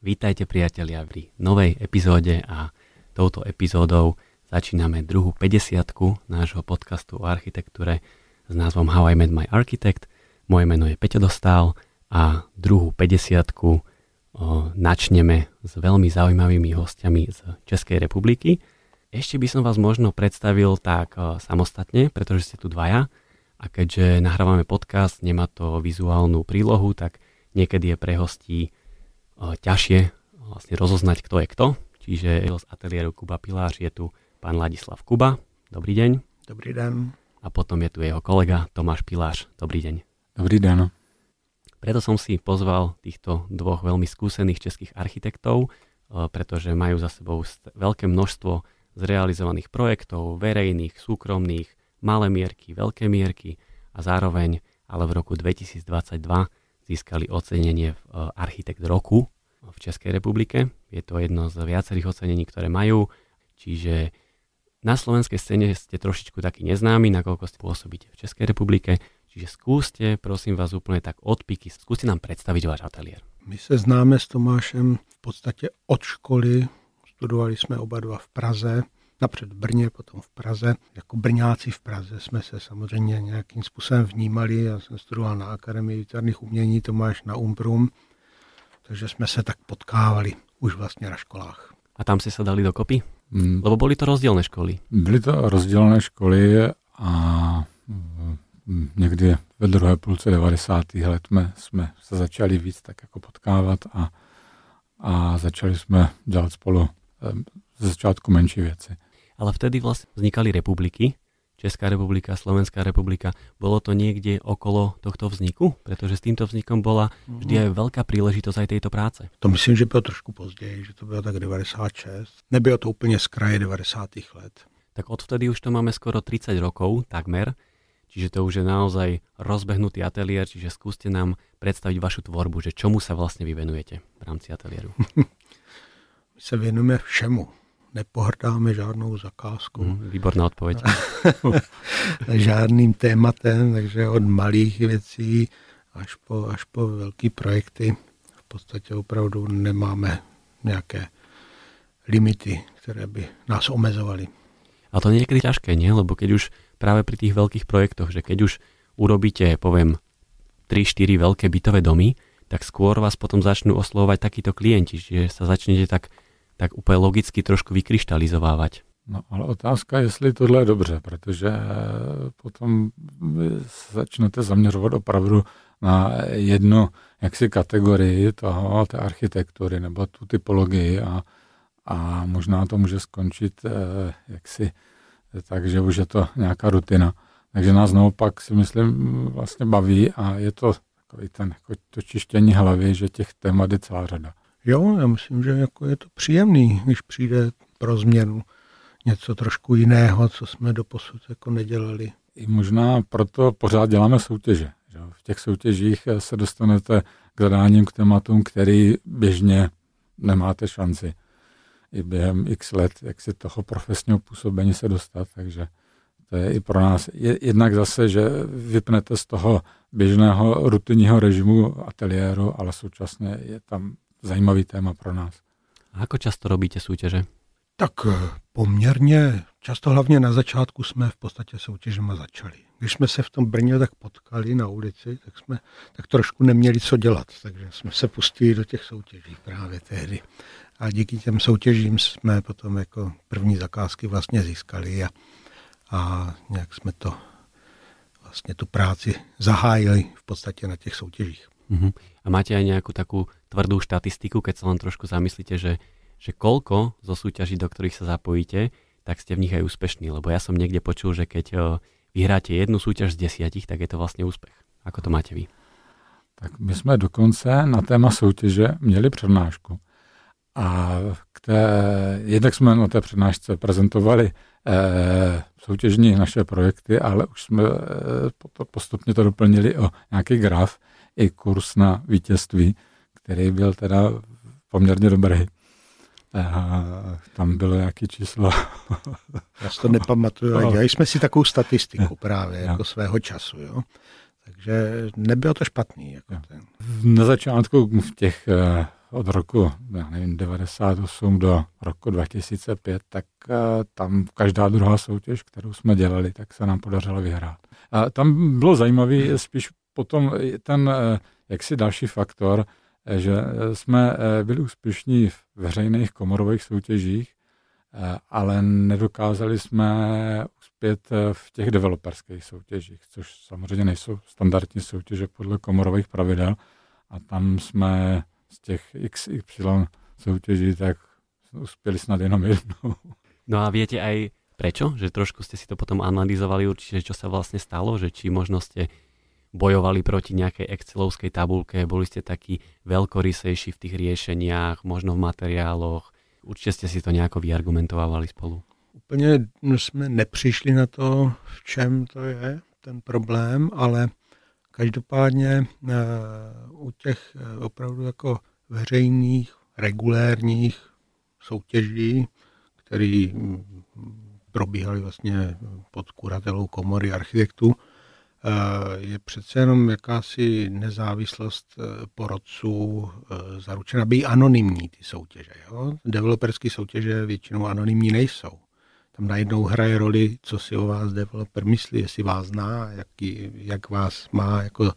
Vítajte priatelia pri novej epizóde a touto epizódou začíname druhú 50 nášho podcastu o architektúre s názvom How I Met My Architect. Moje meno je Peťo Dostál a druhú 50 načneme s veľmi zaujímavými hostiami z Českej republiky. Ešte by som vás možno predstavil tak samostatne, pretože ste tu dvaja a keďže nahrávame podcast, nemá to vizuálnu prílohu, tak niekedy je pre hostí ťažšie vlastne rozoznať, kto je kto. Čiže z ateliéru Kuba Pilář je tu pán Ladislav Kuba. Dobrý deň. Dobrý den. A potom je tu jeho kolega Tomáš Pilář. Dobrý deň. Dobrý den. Preto som si pozval týchto dvoch veľmi skúsených českých architektov, pretože majú za sebou veľké množstvo zrealizovaných projektov, verejných, súkromných, malé mierky, veľké mierky a zároveň ale v roku 2022 získali ocenenie v eh, Architekt roku v Českej republike. Je to jedno z viacerých ocenení, ktoré majú, čiže na slovenskej scéne ste trošičku taký neznámi, nakoľko ste pôsobíte v Českej republike, čiže skúste, prosím vás úplne tak odpiky, skúste nám predstaviť váš ateliér. My se známe s Tomášem v podstatě od školy, studovali jsme oba dva v Praze, napřed v Brně, potom v Praze. Jako Brňáci v Praze jsme se samozřejmě nějakým způsobem vnímali. Já jsem studoval na Akademii výtvarných umění, Tomáš na Umbrum, takže jsme se tak potkávali už vlastně na školách. A tam si se dali dokopy? Hmm. Lebo byly to rozdílné školy. Byly to rozdílné školy a mm, někdy ve druhé půlce 90. let jsme, jsme se začali víc tak jako potkávat a, a začali jsme dělat spolu ze začátku menší věci ale vtedy vlastne vznikali republiky, Česká republika, Slovenská republika. Bolo to niekde okolo tohto vzniku? Pretože s týmto vznikom bola vždy aj veľká príležitosť aj tejto práce. To myslím, že bylo trošku později, že to bylo tak 96. Nebylo to úplně z kraje 90. let. Tak odvtedy už to máme skoro 30 rokov, takmer. Čiže to už je naozaj rozbehnutý ateliér, čiže skúste nám predstaviť vašu tvorbu, že čomu sa vlastne vy venujete v rámci ateliéru. My se věnujeme všemu nepohrdáme žádnou zakázkou. Mm, výborná odpověď. Žádným tématem, takže od malých věcí až po, až po velké projekty v podstatě opravdu nemáme nějaké limity, které by nás omezovaly. A to je niekedy ťažké, nie? Lebo keď už práve pri tých veľkých projektoch, že keď už urobíte, poviem, 3-4 veľké bytové domy, tak skôr vás potom začnú oslovovať takíto klienti, že sa začnete tak tak úplně logicky trošku vykryštalizovávať. No ale otázka je, jestli tohle je dobře, protože potom začnete zaměřovat opravdu na jednu jaksi kategorii toho, té architektury nebo tu typologii a, a možná to může skončit eh, jaksi tak, že už je to nějaká rutina. Takže nás naopak si myslím vlastně baví a je to takový ten jako to čištění hlavy, že těch témat je celá řada. Jo, já myslím, že jako je to příjemný, když přijde pro změnu něco trošku jiného, co jsme do posud jako nedělali. I možná proto pořád děláme soutěže. Že? V těch soutěžích se dostanete k zadáním, k tématům, který běžně nemáte šanci i během x let, jak si toho profesního působení se dostat, takže to je i pro nás jednak zase, že vypnete z toho běžného rutinního režimu ateliéru, ale současně je tam zajímavý téma pro nás. A ako často robíte soutěže? Tak eh, poměrně často, hlavně na začátku jsme v podstatě soutěžema začali. Když jsme se v tom Brně tak potkali na ulici, tak jsme tak trošku neměli co dělat, takže jsme se pustili do těch soutěží právě tehdy. A díky těm soutěžím jsme potom jako první zakázky vlastně získali a, a nějak jsme to vlastně tu práci zahájili v podstatě na těch soutěžích. Uh-huh. A máte aj nejakú takú tvrdú štatistiku, keď sa len trošku zamyslíte, že, že koľko zo súťaží, do ktorých sa zapojíte, tak ste v nich aj úspešní. Lebo ja som niekde počul, že keď o, vyhráte jednu súťaž z desiatich, tak je to vlastně úspěch. Ako to máte vy? Tak my jsme dokonce na téma soutěže měli přednášku. A k té, jednak jsme na té přednášce prezentovali eh, soutěžní naše projekty, ale už jsme eh, postupně to doplnili o nějaký graf, i kurz na vítězství, který byl teda poměrně dobrý. A tam bylo nějaké číslo. Já si to nepamatuju, ale dělali jsme si takovou statistiku právě jako svého času. Jo? Takže nebylo to špatný. Jako ten. Na začátku v těch eh, od roku já nevím, 98 do roku 2005, tak tam každá druhá soutěž, kterou jsme dělali, tak se nám podařilo vyhrát. A tam bylo zajímavé spíš potom ten jaksi další faktor, že jsme byli úspěšní v veřejných komorových soutěžích, ale nedokázali jsme uspět v těch developerských soutěžích, což samozřejmě nejsou standardní soutěže podle komorových pravidel. A tam jsme z těch XY soutěží, tak uspěli snad jenom jednou. No a viete aj prečo? Že trošku ste si to potom analyzovali určite, čo sa vlastne stalo? Že či možno ste bojovali proti nejakej Excelovskej tabulke, boli ste takí veľkorysejší v tých riešeniach, možno v materiáloch. Určite ste si to nejako vyargumentovali spolu. Úplně jsme nepřišli na to, v čem to je ten problém, ale každopádně eh, u těch eh, opravdu jako veřejných, regulérních soutěží, které mm, probíhaly vlastně pod kuratelou komory architektů, je přece jenom jakási nezávislost porodců zaručena, by anonymní ty soutěže. Jo? Developerské soutěže většinou anonymní nejsou tam najednou hraje roli, co si o vás developer myslí, jestli vás zná, jaký, jak vás má jako e,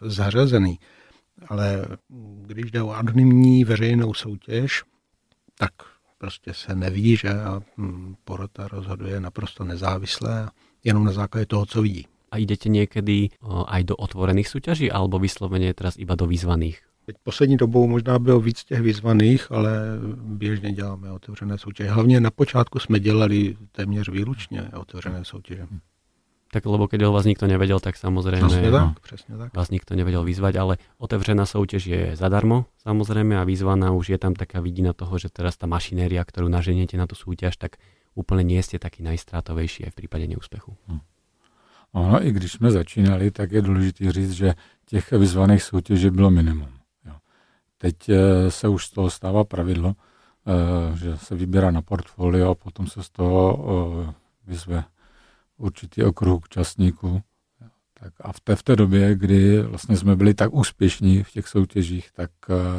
zařazený. Ale když jde o anonymní veřejnou soutěž, tak prostě se neví, že hm, porota rozhoduje naprosto nezávisle, jenom na základě toho, co vidí. A jdete někdy aj do otvorených soutěží, alebo vysloveně teraz iba do výzvaných? Teď poslední dobou možná bylo víc těch vyzvaných, ale běžně děláme otevřené soutěže. Hlavně na počátku jsme dělali téměř výlučně otevřené soutěže. Tak lebo keď o vás nikto nevedel, tak samozrejme přesně tak, přesně tak. vás nikto nevedel vyzvať, ale otevřená soutěž je zadarmo samozrejme a vyzvaná už je tam taká vidina toho, že teraz ta mašinéria, ktorú naženiete na tu súťaž, tak úplně nie ste taký najstrátovejší aj v případě neúspechu. Hmm. Ono, i když jsme začínali, tak je důležité říct, že těch vyzvaných soutěží bylo minimum. Teď eh, se už z toho stává pravidlo, eh, že se vybírá na portfolio a potom se z toho eh, vyzve určitý okruh účastníků. Tak a v té, v té době, kdy vlastně jsme byli tak úspěšní v těch soutěžích, tak,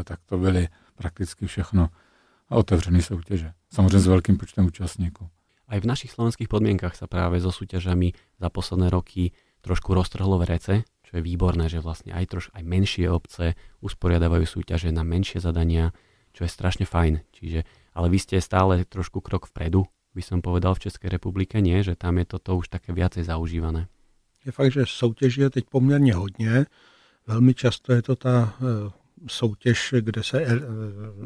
tak to byly prakticky všechno otevřené soutěže. Samozřejmě s velkým počtem účastníků. Aj v našich slovenských podmienkach sa práve so súťažami za posledné roky trošku roztrhlo rece, čo je výborné, že vlastne aj troš, aj menšie obce usporiadavajú súťaže na menšie zadania, čo je strašne fajn. Čiže, ale vy ste stále trošku krok vpredu, by som povedal v České republike, nie? Že tam je toto už také viacej zaužívané. Je fakt, že soutěží je teď poměrně hodně. Velmi často je to ta eh, soutěž, kde se eh,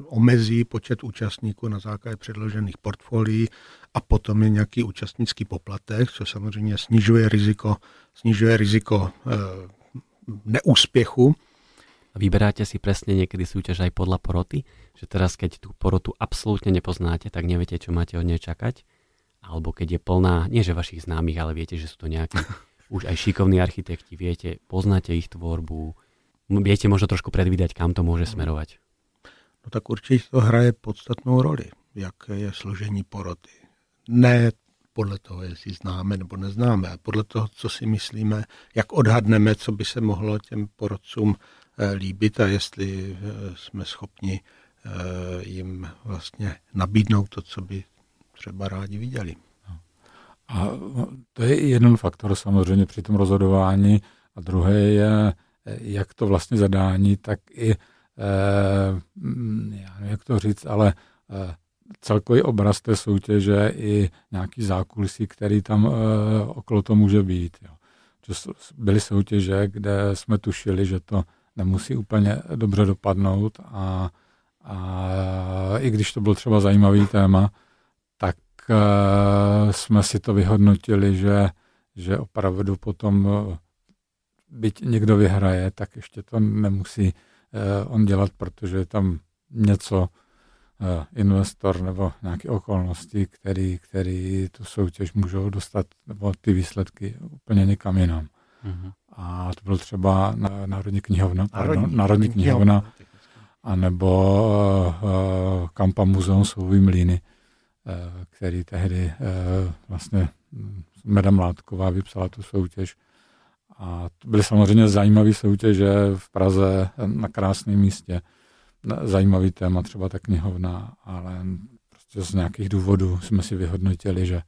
omezí počet účastníků na základě předložených portfolií a potom je nějaký účastnický poplatek, co samozřejmě snižuje riziko, snižuje riziko eh, neúspěchu. A vyberáte si přesně někdy soutěž aj podle poroty? Že teraz, keď tu porotu absolútne nepoznáte, tak neviete, čo máte od nej čakať? Alebo keď je plná, nie že vašich známych, ale viete, že sú to nejakí už aj šikovní architekti, viete, poznáte ich tvorbu, viete možno trošku predvídať, kam to může smerovat? No tak určitě to hraje podstatnou roli, jaké je složení poroty. Ne podle toho, jestli známe nebo neznáme, ale podle toho, co si myslíme, jak odhadneme, co by se mohlo těm porodcům eh, líbit a jestli eh, jsme schopni eh, jim vlastně nabídnout to, co by třeba rádi viděli. A to je jeden faktor samozřejmě při tom rozhodování a druhé je, jak to vlastně zadání, tak i, eh, já nevím, jak to říct, ale eh, celkový obraz té soutěže i nějaký zákulisí, který tam eh, okolo to může být. Jo. Byly soutěže, kde jsme tušili, že to nemusí úplně dobře dopadnout a, a i když to byl třeba zajímavý téma, tak jsme si to vyhodnotili, že, že opravdu potom byť někdo vyhraje, tak ještě to nemusí uh, on dělat, protože je tam něco uh, investor nebo nějaké okolnosti, který, který tu soutěž můžou dostat, nebo ty výsledky úplně někam jinam. Uh-huh. A to byl třeba Národní knihovna, Národní, pardon, Národní knihovna, anebo uh, Kampa muzeum Souvý mlíny, uh, který tehdy uh, vlastně Meda Mládková vypsala tu soutěž a to byly samozřejmě zajímavé soutěže v Praze na krásném místě. zajímavý téma, třeba ta knihovna, ale prostě z nějakých důvodů jsme si vyhodnotili, že,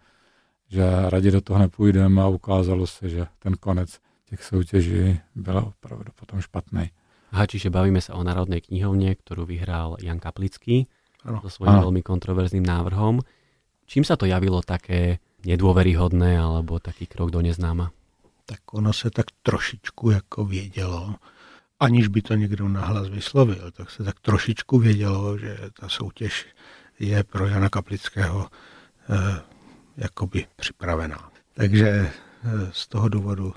že radě do toho nepůjdeme a ukázalo se, že ten konec těch soutěží byl opravdu potom špatný. Aha, čiže bavíme sa o Národnej knihovne, ktorú vyhral Jan Kaplický ano. so svojím ano. veľmi kontroverzným návrhom. Čím sa to javilo také nedôveryhodné alebo taký krok do neznáma? Tak ono se tak trošičku jako vědělo, aniž by to někdo nahlas vyslovil, tak se tak trošičku vědělo, že ta soutěž je pro Jana Kaplického eh, jakoby připravená. Takže eh, z toho důvodu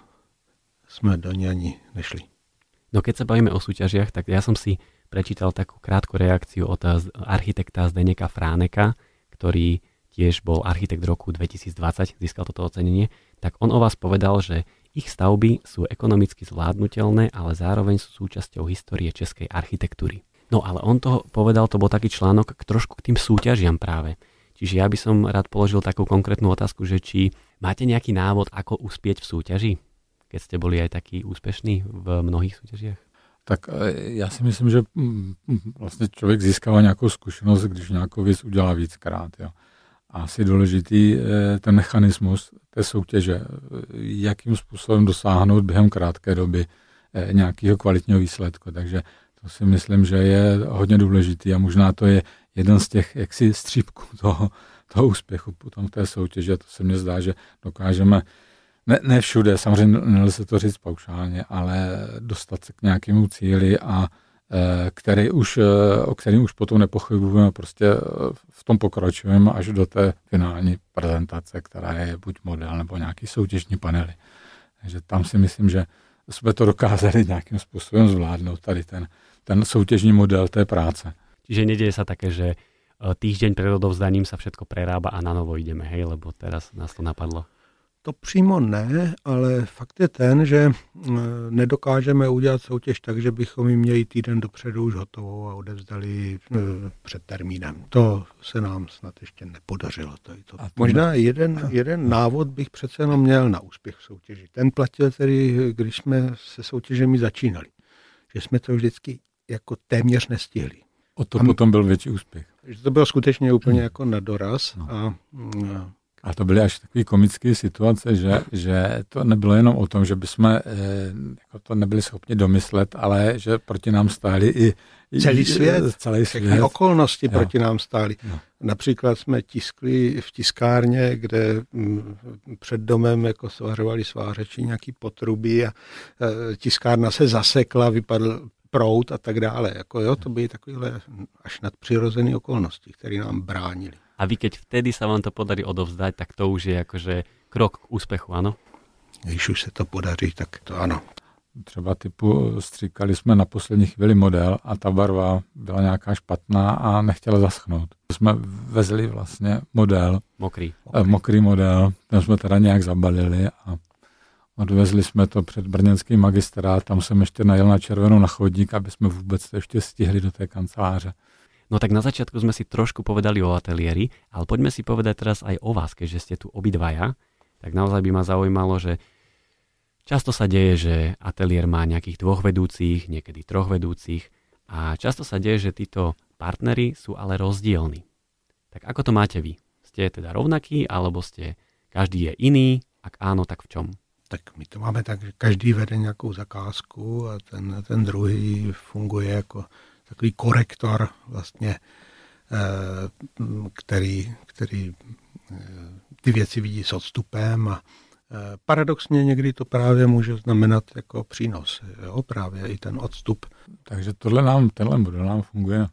jsme do ní ani nešli. No keď sa bavíme o súťažiach, tak ja som si prečítal takú krátku reakciu od architekta Zdeneka Fráneka, ktorý tiež bol architekt roku 2020, získal toto ocenenie, tak on o vás povedal, že ich stavby sú ekonomicky zvládnutelné, ale zároveň sú súčasťou histórie českej architektúry. No ale on to povedal, to bol taký článok k trošku k tým súťažiam práve. Čiže ja by som rád položil takú konkrétnu otázku, že či máte nejaký návod, ako uspieť v súťaži? Keď ste boli aj taký úspešní v mnohých súťažiach? Tak e, já si myslím, že mm, mm, vlastně člověk získává nějakou zkušenost, když nějakou věc udělá víckrát. Jo asi důležitý eh, ten mechanismus té soutěže, jakým způsobem dosáhnout během krátké doby eh, nějakého kvalitního výsledku. Takže to si myslím, že je hodně důležitý a možná to je jeden z těch jaksi střípků toho, toho úspěchu potom v té soutěže. To se mně zdá, že dokážeme ne, ne všude, samozřejmě nelze to říct paušálně, ale dostat se k nějakému cíli a který už, eh, o kterým už potom nepochybujeme, prostě eh, v tom pokračujeme až do té finální prezentace, která je buď model nebo nějaký soutěžní panely. Takže tam si myslím, že jsme to dokázali nějakým způsobem zvládnout, tady ten, ten soutěžní model té práce. Čiže nedieje sa také, že týždeň pred odovzdaním sa všetko prerába a na novo ideme, hej, lebo teraz nás to napadlo. To přímo ne, ale fakt je ten, že eh, nedokážeme udělat soutěž tak, že bychom ji měli týden dopředu už hotovou a odevzdali eh, před termínem. To se nám snad ještě nepodařilo. Tady to. Možná jeden, jeden návod bych přece jenom měl na úspěch v soutěži. Ten platil tedy, když jsme se soutěžemi začínali. Že jsme to vždycky jako téměř nestihli. O to a potom byl větší úspěch. Že to bylo skutečně úplně hmm. jako na doraz no. a mm, a to byly až takové komické situace, že, že to nebylo jenom o tom, že bychom eh, jako to nebyli schopni domyslet, ale že proti nám stáli i, i celý svět, celý svět. okolnosti jo. proti nám stály. Jo. Například jsme tiskli v tiskárně, kde mm, před domem jako svařovali svářeči nějaký potrubí a eh, tiskárna se zasekla, vypadl prout a tak dále. Jako jo, to byly takovéhle až nadpřirozené okolnosti, které nám bránili. A vy keď vtedy sa vám to podarí odovzdať, tak to už je akože krok k úspechu, ano? Když už se to podaří, tak to ano. Třeba typu stříkali jsme na poslední chvíli model a ta barva byla nějaká špatná a nechtěla zaschnout. Jsme vezli vlastně model. Mokrý. Eh, mokrý model, ten jsme teda nějak zabalili a odvezli jsme to před brněnský magistrát, tam jsem ještě najel na červenou na chodník, aby jsme vůbec to ještě stihli do té kanceláře. No tak na začiatku sme si trošku povedali o ateliéri, ale poďme si povedať teraz aj o vás, keďže ste tu obidvaja. Tak naozaj by ma zaujímalo, že často sa deje, že ateliér má nejakých dvoch vedúcich, niekedy troch vedúcich a často sa deje, že títo partnery sú ale rozdielni. Tak ako to máte vy? Ste teda rovnakí, alebo ste každý je iný? Ak áno, tak v čom? Tak my to máme tak, že každý vede nějakou zakázku a ten, ten druhý funguje jako takový korektor vlastně, eh, který, který eh, ty věci vidí s odstupem a eh, paradoxně někdy to právě může znamenat jako přínos, jo, právě i ten odstup. Takže tohle nám, tenhle model nám funguje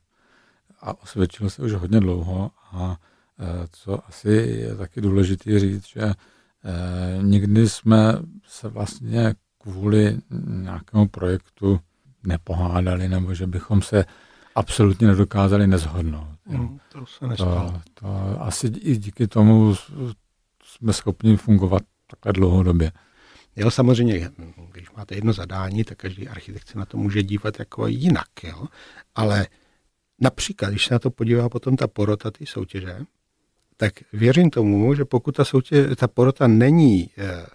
a osvědčil se už hodně dlouho a co asi je taky důležité říct, že někdy jsme se vlastně kvůli nějakému projektu nepohádali, nebo že bychom se absolutně nedokázali nezhodnout. Mm, to se nestalo. To, to asi i díky tomu jsme schopni fungovat takhle dlouhodobě. Jo, samozřejmě, když máte jedno zadání, tak každý architekt se na to může dívat jako jinak, jo? ale například, když se na to podívá potom ta porota ty soutěže, tak věřím tomu, že pokud ta, soutěž, ta porota není eh,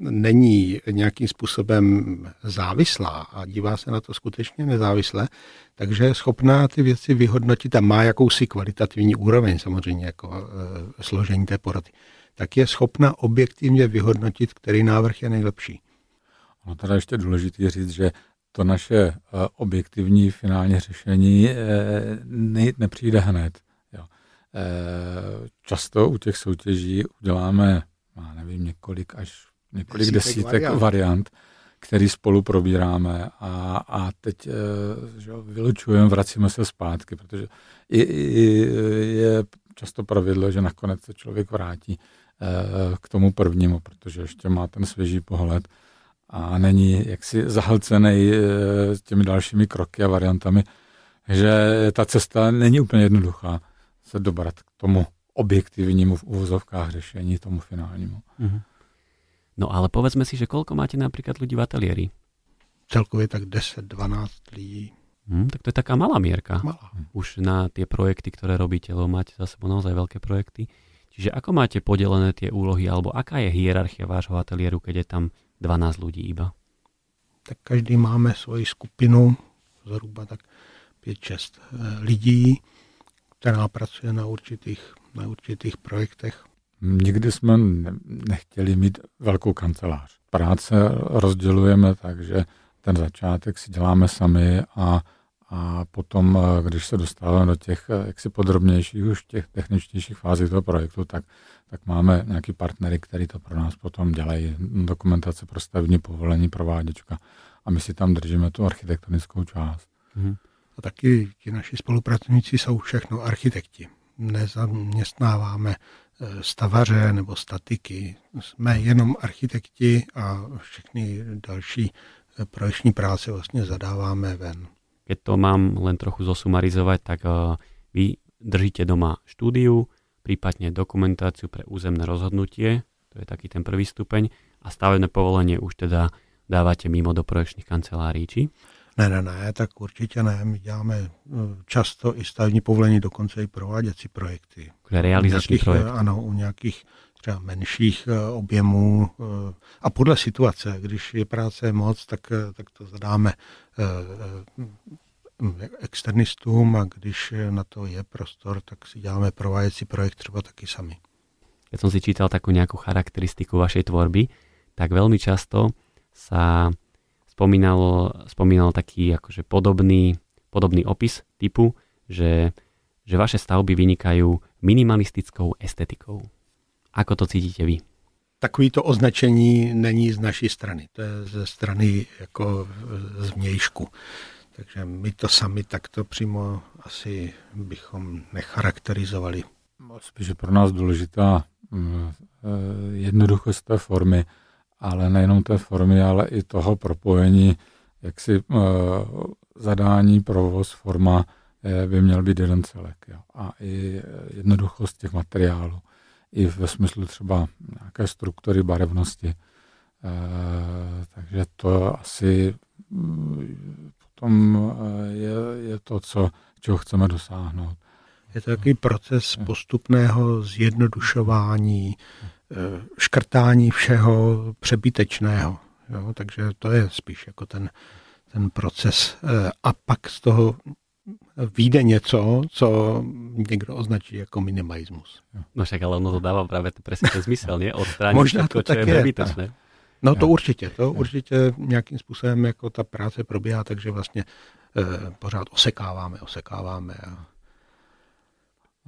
není nějakým způsobem závislá a dívá se na to skutečně nezávisle, takže je schopná ty věci vyhodnotit a má jakousi kvalitativní úroveň samozřejmě jako e, složení té poroty, tak je schopna objektivně vyhodnotit, který návrh je nejlepší. No teda ještě důležité říct, že to naše e, objektivní finální řešení e, ne, nepřijde hned. Jo. E, často u těch soutěží uděláme, já nevím, několik až několik desítek, desítek variant. variant, který spolu probíráme a, a teď eh, že, vylučujeme, vracíme se zpátky, protože i, i, je často pravidlo, že nakonec se člověk vrátí eh, k tomu prvnímu, protože ještě má ten svěží pohled a není jaksi zahlcený eh, těmi dalšími kroky a variantami, že ta cesta není úplně jednoduchá se dobrat k tomu objektivnímu v úvozovkách řešení, tomu finálnímu. Mm-hmm. No ale povedzme si, že koľko máte napríklad ľudí v ateliéri? Celkově tak 10-12 lidí. Hmm, tak to je taká malá mierka. Malá. Už na tie projekty, ktoré robíte, lebo máte za sebou naozaj veľké projekty. Čiže ako máte podelené tie úlohy, alebo aká je hierarchia vášho ateliéru, keď je tam 12 ľudí iba? Tak každý máme svoji skupinu, zhruba tak 5-6 eh, lidí, která pracuje na určitých, na určitých projektech. Nikdy jsme nechtěli mít velkou kancelář. Práce rozdělujeme tak, že ten začátek si děláme sami a, a potom, když se dostáváme do těch jaksi podrobnějších, už těch techničtějších fází toho projektu, tak, tak máme nějaký partnery, který to pro nás potom dělají. Dokumentace pro stavební povolení, prováděčka. A my si tam držíme tu architektonickou část. Mm. A taky ti naši spolupracovníci jsou všechno architekti. Nezaměstnáváme stavaře nebo statiky. Jsme jenom architekti a všechny další eh, projekční práce vlastně zadáváme ven. Keď to mám len trochu zosumarizovať, tak uh, vy držíte doma štúdiu, prípadne dokumentáciu pre územné rozhodnutie, to je taký ten prvý stupeň, a stavebné povolenie už teda dávate mimo do projekčných kancelárií, či? Ne, ne, ne, tak určitě ne. My děláme eh, často i stavební povolení, dokonce i prováděcí projekty. Realizační projekt. Eh, ano, u nějakých třeba menších eh, objemů a podle situace, když je práce moc, tak, tak to zadáme externistům a když na to je prostor, tak si děláme prováděcí projekt třeba taky sami. Keď som si čítal takú nejakú charakteristiku vašej tvorby, tak veľmi často sa spomínalo, spomínal taký akože podobný, podobný opis typu, že, že vaše stavby vynikajú minimalistickou estetikou. Ako to cítite vy? Takovýto označení není z naší strany, to je ze strany jako z vnějšku. Takže my to sami takto přímo asi bychom necharakterizovali. Spíš je pro nás důležitá mm, eh, jednoduchost té formy, ale nejenom té formy, ale i toho propojení, jak si uh, zadání, provoz, forma je, by měl být jeden celek. Jo. A i jednoduchost těch materiálů, i ve smyslu třeba nějaké struktury barevnosti. Uh, takže to asi mm, potom je, je to, co, čeho chceme dosáhnout. Je to takový proces postupného zjednodušování, Eh, škrtání všeho přebytečného. Jo? Takže to je spíš jako ten, ten proces. Eh, a pak z toho vyjde něco, co někdo označí jako minimalismus. No však ale ono to dává právě přesně ten smysl, ne? Možná to, tak je přebytečné. No to určitě, to určitě nějakým způsobem jako ta práce probíhá, takže vlastně eh, pořád osekáváme, osekáváme a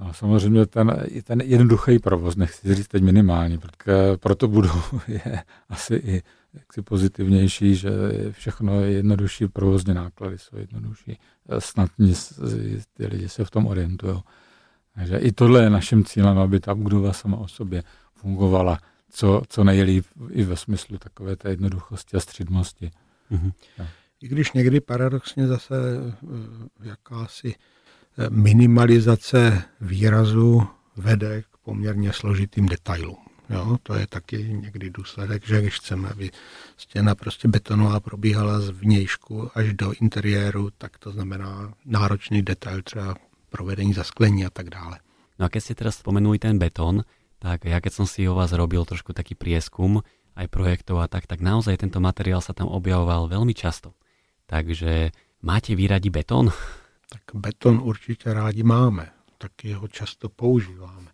a samozřejmě ten, ten jednoduchý provoz, nechci říct teď minimální, protože proto budou je asi i jaksi pozitivnější, že všechno je jednodušší, provozní náklady jsou jednodušší, snad ty lidi se v tom orientují. Takže i tohle je naším cílem, aby ta budova sama o sobě fungovala co, co nejlíp i ve smyslu takové té jednoduchosti a střídmosti. Mm-hmm. I když někdy paradoxně zase eh, jakási minimalizace výrazu vede k poměrně složitým detailům. Jo, to je taky někdy důsledek, že když chceme, aby stěna prostě betonová probíhala z vnějšku až do interiéru, tak to znamená náročný detail, třeba provedení zasklení a tak dále. No a keď ste teraz spomenuli ten beton, tak ja keď si o vás robil trošku taký prieskum, aj projektov a tak, tak naozaj tento materiál sa tam objavoval veľmi často. Takže máte vy radi betón? Tak beton určitě rádi máme, taky ho často používáme.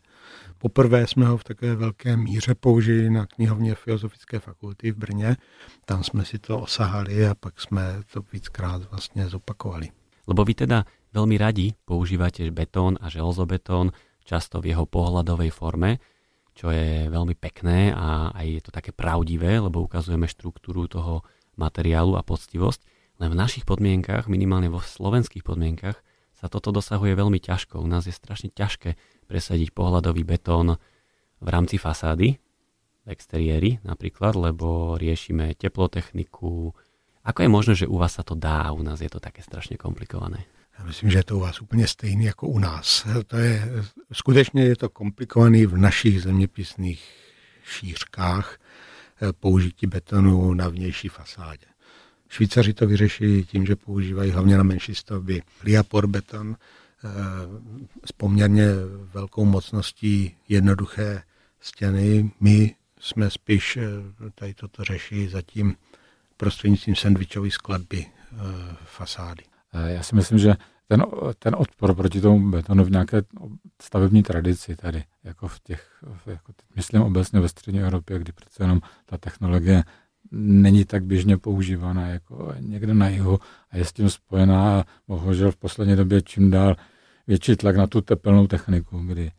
Poprvé jsme ho v takové velké míře použili na knihovně Filozofické fakulty v Brně. Tam jsme si to osahali a pak jsme to víckrát vlastně zopakovali. Lebo vy teda veľmi radi používate betón a železobetón, často v jeho pohľadovej forme, čo je veľmi pekné a aj je to také pravdivé, lebo ukazujeme štruktúru toho materiálu a poctivosť. Len v našich podmienkach, minimálne vo slovenských podmienkach, sa toto dosahuje veľmi ťažko. U nás je strašne ťažké presadiť pohľadový betón v rámci fasády, v exteriéri napríklad, lebo riešime teplotechniku. Ako je možné, že u vás sa to dá u nás je to také strašne komplikované? Já myslím, že je to u vás úplně stejný jako u nás. To je, skutečně je to komplikovaný v našich zeměpisných šířkách eh, použití betonu na vnější fasádě. Švýcaři to vyřešili tím, že používají hlavně na menší stavby liapor beton eh, s poměrně velkou mocností jednoduché stěny. My jsme spíš eh, tady toto řešili zatím prostřednictvím sandvičové skladby fasády. Já si myslím, že ten, ten odpor proti tomu betonu v nějaké stavební tradici tady, jako v těch, jako myslím obecně ve střední Evropě, kdy přece jenom ta technologie není tak běžně používaná jako někde na jihu a je s tím spojená bohužel v poslední době čím dál větší tlak na tu tepelnou techniku, kdy,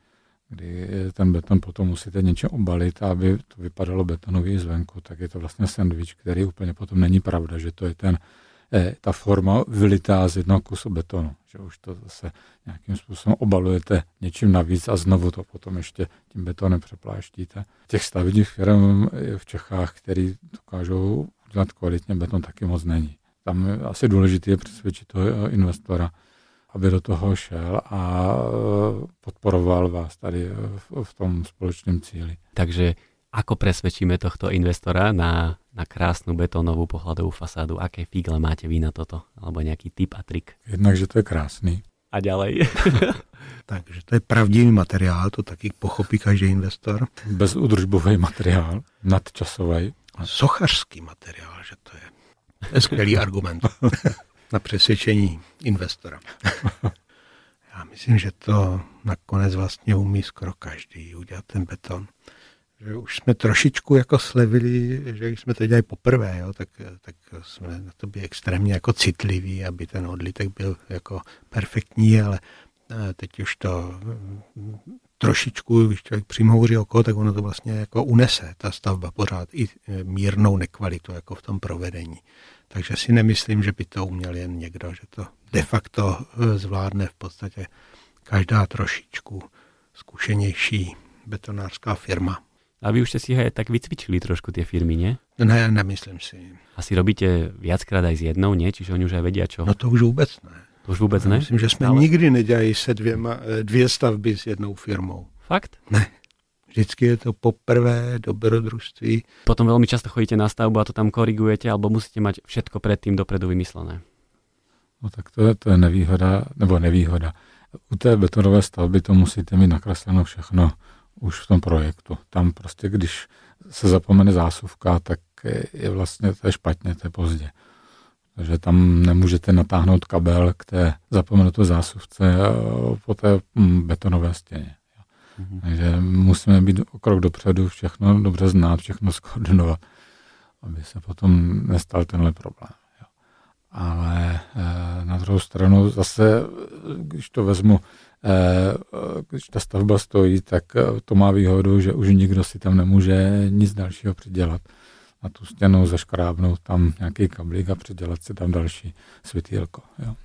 kdy ten beton potom musíte něčem obalit aby to vypadalo betonový zvenku, tak je to vlastně sandwich, který úplně potom není pravda, že to je ten Eh, ta forma vylitá z jednoho kusu betonu. Že už to zase nějakým způsobem obalujete něčím navíc a znovu to potom ještě tím betonem přepláštíte. Těch stavebních firm v Čechách, který dokážou udělat kvalitně beton, taky moc není. Tam asi důležité je přesvědčit toho investora, aby do toho šel a eh, podporoval vás tady v tom společném cíli. Takže ako presvedčíme tohto investora na, na krásnu betónovú pohľadovú fasádu? Aké figle máte vy na toto? Alebo nejaký tip a trik? Jednak, že to je krásný. A ďalej? Takže to je pravdivý materiál, to taky pochopí každý investor. Bezudržbový materiál, nadčasový. A sochařský materiál, že to je, to je skvělý argument na přesvědčení investora. Já myslím, že to nakonec vlastně umí skoro každý udělat ten beton že už jsme trošičku jako slevili, že když jsme to dělali poprvé, jo, tak, tak jsme na to byli extrémně jako citliví, aby ten odlitek byl jako perfektní, ale eh, teď už to mm, trošičku, když člověk přimhouří oko, tak ono to vlastně jako unese, ta stavba pořád i eh, mírnou nekvalitu jako v tom provedení. Takže si nemyslím, že by to uměl jen někdo, že to de facto eh, zvládne v podstatě každá trošičku zkušenější betonářská firma. A vy už ste si aj tak vycvičili trošku tie firmy, nie? Ne, nemyslím si. Asi robíte viackrát aj s jednou, nie? Čiže oni už aj vedia čo? No to už vůbec ne. To už vůbec ne? Myslím, že jsme Ale... nikdy nedělali se dvěma, dvě stavby s jednou firmou. Fakt? Ne. Vždycky je to poprvé dobrodružství. Potom veľmi často chodíte na stavbu a to tam korigujete, alebo musíte mať všetko predtým dopredu vymyslené. No tak to je, to je nevýhoda, nebo nevýhoda. U té betonové stavby to musíte mít nakresleno všechno už v tom projektu. Tam prostě, když se zapomene zásuvka, tak je vlastně to je špatně, to je pozdě. Takže tam nemůžete natáhnout kabel k té zapomenuté zásuvce po té mm, betonové stěně. Mm-hmm. Takže musíme být o krok dopředu, všechno dobře znát, všechno skoordinovat, aby se potom nestal tenhle problém. Ale eh, na druhou stranu zase, když to vezmu Eh, když ta stavba stojí, tak eh, to má výhodu, že už nikdo si tam nemůže nic dalšího přidělat. Na tu stěnu zaškrábnout tam nějaký kablík a přidělat si tam další světýlko. Jo.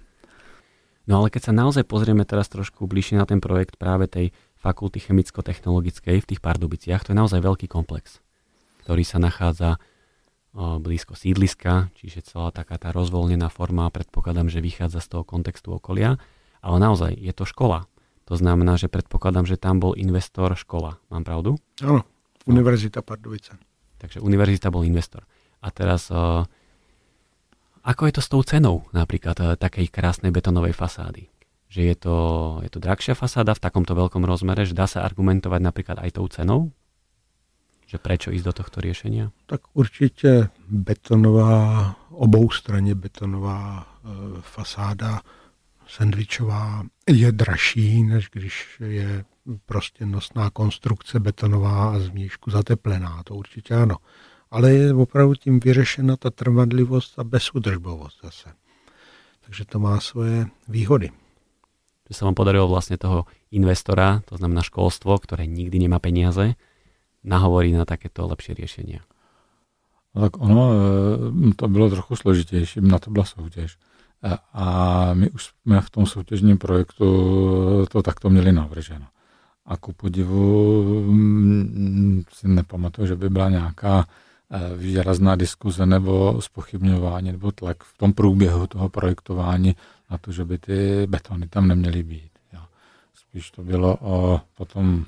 No ale keď sa naozaj pozrieme teraz trošku bližšie na ten projekt práve tej fakulty chemicko-technologickej v tých Pardubiciach, to je naozaj veľký komplex, ktorý sa nachádza blízko sídliska, čiže celá taká tá rozvoľnená forma, predpokladám, že vychádza z toho kontextu okolia ale naozaj je to škola. To znamená, že predpokladám, že tam bol investor škola. Mám pravdu? Áno, Univerzita Pardubice. Takže univerzita bol investor. A teraz, ako je to s tou cenou napríklad uh, takej krásnej betonovej fasády? Že je to, je to drahšia fasáda v takomto veľkom rozmere, že dá sa argumentovať napríklad aj tou cenou? Že prečo ísť do tohto riešenia? Tak určitě betonová, obou straně betonová e, fasáda sandvičová je dražší, než když je prostě nosná konstrukce betonová a zvnějšku zateplená. To určitě ano. Ale je opravdu tím vyřešena ta trvanlivost a bezudržbovost zase. Takže to má svoje výhody. Že sa vám podarilo vlastne toho investora, to znamená školstvo, ktoré nikdy nemá peniaze, nahovorí na takéto lepšie riešenia. No tak ono, e, to bylo trochu složitější, na to byla soutěž. A my už jsme v tom soutěžním projektu to takto měli navrženo. A ku podivu mm, si nepamatuju, že by byla nějaká e, výrazná diskuze nebo spochybňování nebo tlak v tom průběhu toho projektování na to, že by ty betony tam neměly být. Spíš to bylo o potom,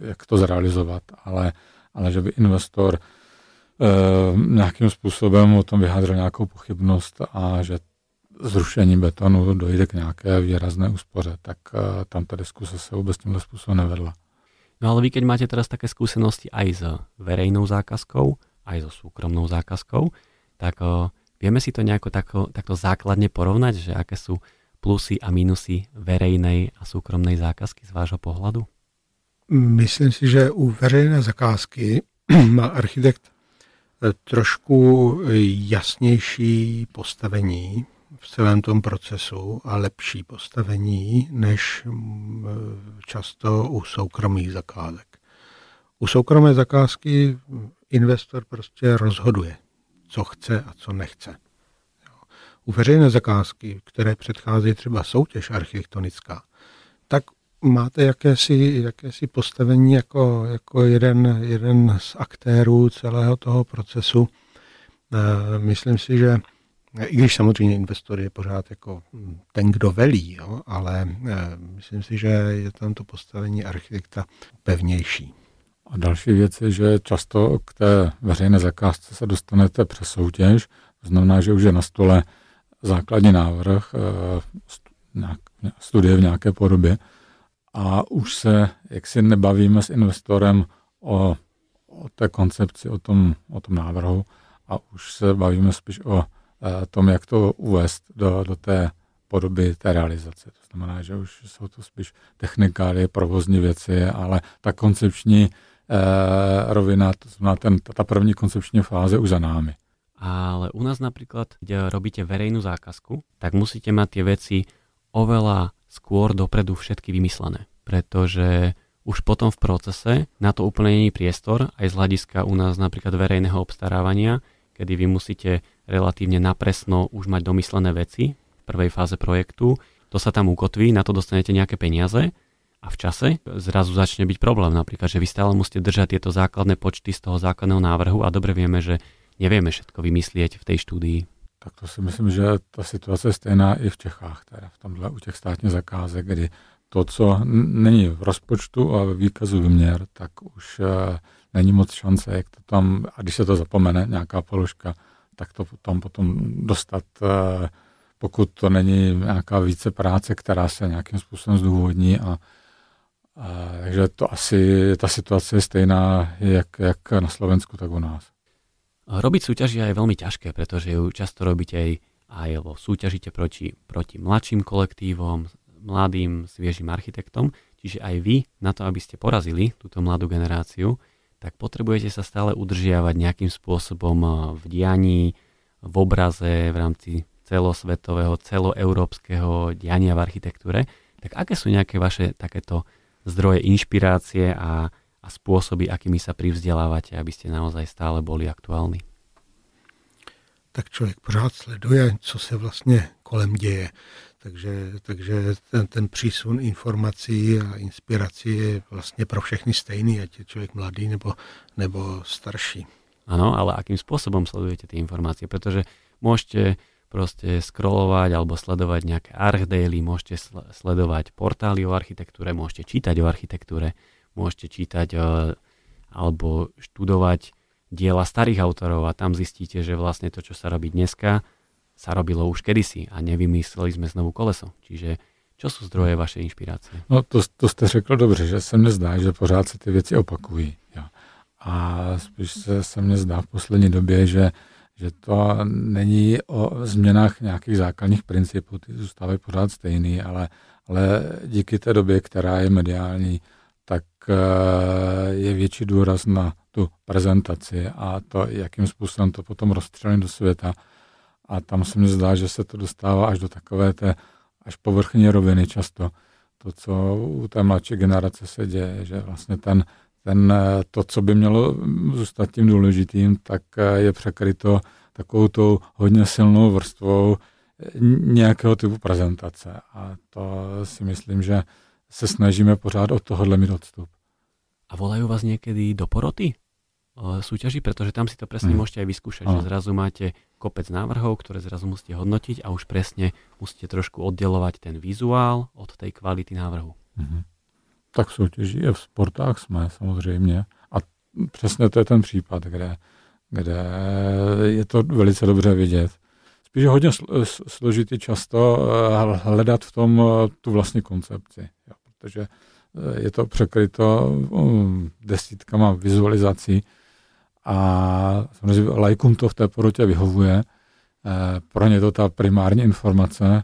jak to zrealizovat, ale, ale že by investor Eh, nějakým způsobem o tom vyjádřil nějakou pochybnost a že zrušení betonu dojde k nějaké výrazné úspoře, tak eh, tam ta diskuse se vůbec tímhle způsobem nevedla. No ale vy, keď máte teraz také skúsenosti aj s verejnou zákazkou, aj so súkromnou zákazkou, tak o, eh, vieme si to nejako tako, takto základne porovnať, že aké sú plusy a minusy verejnej a súkromnej zákazky z vášho pohľadu? Myslím si, že u veřejné zakázky má architekt trošku jasnější postavení v celém tom procesu a lepší postavení než mm, často u soukromých zakázek. U soukromé zakázky investor prostě rozhoduje, co chce a co nechce. U veřejné zakázky, které předchází třeba soutěž architektonická, tak máte jakési, jakési postavení jako, jako jeden, jeden z aktérů celého toho procesu. Eh, myslím si, že i když samozřejmě investor je pořád jako ten, kdo velí, jo, ale eh, myslím si, že je tam to postavení architekta pevnější. A další věc je, že často k té veřejné zakázce se dostanete přes soutěž, to znamená, že už je na stole základní návrh, eh, studie v nějaké podobě, a už se jaksi nebavíme s investorem o, o té koncepci, o tom, o tom návrhu a už se bavíme spíš o e, tom, jak to uvést do, do té podoby té realizace. To znamená, že už jsou to spíš technikály, provozní věci, ale ta koncepční e, rovina, to znamená ten, ta první koncepční fáze už za námi. Ale u nás napríklad, kde robíte verejnú zákazku, tak musíte mať tie veci oveľa skôr dopredu všetky vymyslené. Pretože už potom v procese na to úplne není priestor, aj z hľadiska u nás napríklad verejného obstarávania, kedy vy musíte relatívne napresno už mať domyslené veci v prvej fáze projektu, to sa tam ukotví, na to dostanete nejaké peniaze a v čase zrazu začne byť problém napríklad, že vy stále musíte držať tieto základné počty z toho základného návrhu a dobre vieme, že nevieme všetko vymyslieť v tej štúdii. Tak to si myslím, že ta situace je stejná i v Čechách, teda v tomhle u těch státních zakázek, kdy to, co není v rozpočtu a ve výkazu vyměr, tak už uh, není moc šance, jak to tam, a když se to zapomene, nějaká položka, tak to tam potom dostat, uh, pokud to není nějaká více práce, která se nějakým způsobem zdůvodní a takže to asi, ta situace je stejná jak, jak na Slovensku, tak u nás. Robiť súťaži je veľmi ťažké, pretože ju často robíte aj, aj lebo súťažíte proti, proti mladším kolektívom, mladým, sviežým architektom, čiže aj vy na to, aby ste porazili túto mladú generáciu, tak potrebujete sa stále udržiavať nejakým spôsobom eh, v dianí, v obraze, v rámci celosvetového, celoeurópskeho diania v architektúre. Tak aké sú nejaké vaše takéto zdroje inšpirácie a a spôsoby, akými sa privzdelávate, aby ste naozaj stále boli aktuálni? Tak člověk pořád sleduje, co se vlastně kolem děje. Takže, takže ten, ten přísun informací a inspirací je vlastně pro všechny stejný, ať je člověk mladý nebo, nebo starší. Ano, ale akým spôsobom sledujete tie informácie? Pretože môžete proste scrollovať alebo sledovať nejaké archdaily, môžete sledovať portály o architektúre, môžete čítať o architektúre, môžete čítať e, alebo študovať diela starých autorov a tam zistíte, že vlastne to, čo sa robí dneska, sa robilo už kedysi a nevymysleli sme znovu koleso. Čiže čo jsou zdroje vaše inspirace? No to, to jste řekl dobře, že se mi zdá, že pořád se ty věci opakují. A spíš se, se mně zdá v poslední době, že, že to není o změnách nějakých základních principů, ty zůstávají pořád stejný, ale, ale díky té době, která je mediální, eh, je větší důraz na tu prezentaci a to, jakým způsobem to potom rozstřelí do světa. A tam se mi zdá, že se to dostává až do takové té až povrchní roviny často. To, co u té mladší generace se děje, že vlastně ten, ten, to, co by mělo zůstat tím důležitým, tak je překryto takovou tou hodně silnou vrstvou nějakého typu prezentace. A to si myslím, že se snažíme pořád od tohohle mít odstup. A volajú vás niekedy do poroty súťaží, pretože tam si to presne mm. môžete aj vyskúšať, že zrazu máte kopec návrhov, ktoré zrazu musíte hodnotiť a už presne musíte trošku oddelovať ten vizuál od tej kvality návrhu. Mm. Tak soutěží je v sportách jsme samozřejmě a přesně to je ten případ, kde, kde je to velice dobře vidět. Spíš je hodně složitý často eh, hledat v tom eh, tu vlastní koncepci, jo, protože eh, je to překryto desítkama vizualizací a samozřejmě lajkům to v té porotě vyhovuje. Pro ně to ta primární informace,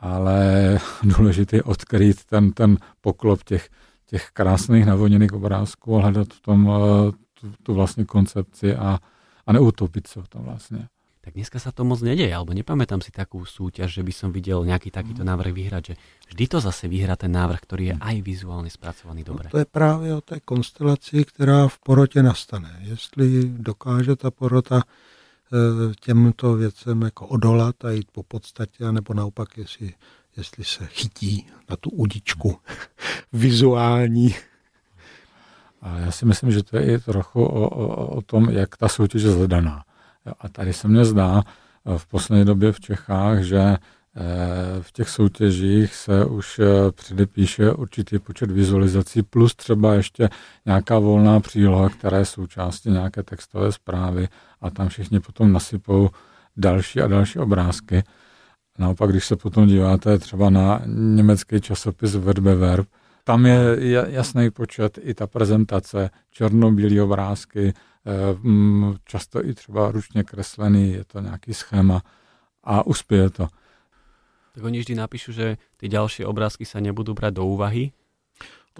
ale důležité je odkryt ten, ten poklop těch, těch krásných navoněných obrázků a hledat v tom tu, tu vlastní koncepci a, a neutopit se v tom vlastně tak dneska sa to moc nedeje, alebo nepamätám si takú súťaž, že by som videl nejaký takýto mm. návrh vyhrať, že vždy to zase vyhrá ten návrh, ktorý je mm. aj vizuálně zpracovaný dobře. No to je právě o té konstelaci, která v porotě nastane. Jestli dokáže ta porota eh, těmto věcem jako odolat a jít po podstatě, nebo naopak, jestli, jestli se chytí na tu udičku vizuální. A já si myslím, že to je i trochu o, o, o tom, jak ta soutěž je zadaná. A tady se mně zdá eh, v poslední době v Čechách, že eh, v těch soutěžích se už eh, předepíše určitý počet vizualizací plus třeba ještě nějaká volná příloha, která je součástí nějaké textové zprávy a tam všichni potom nasypou další a další obrázky. Naopak, když se potom díváte třeba na německý časopis Verbewerb, tam je jasný počet i ta prezentace, černobílé obrázky, často i třeba ručně kreslený, je to nějaký schéma a uspěje to. Tak oni vždy napíšu, že ty další obrázky se nebudou brát do úvahy?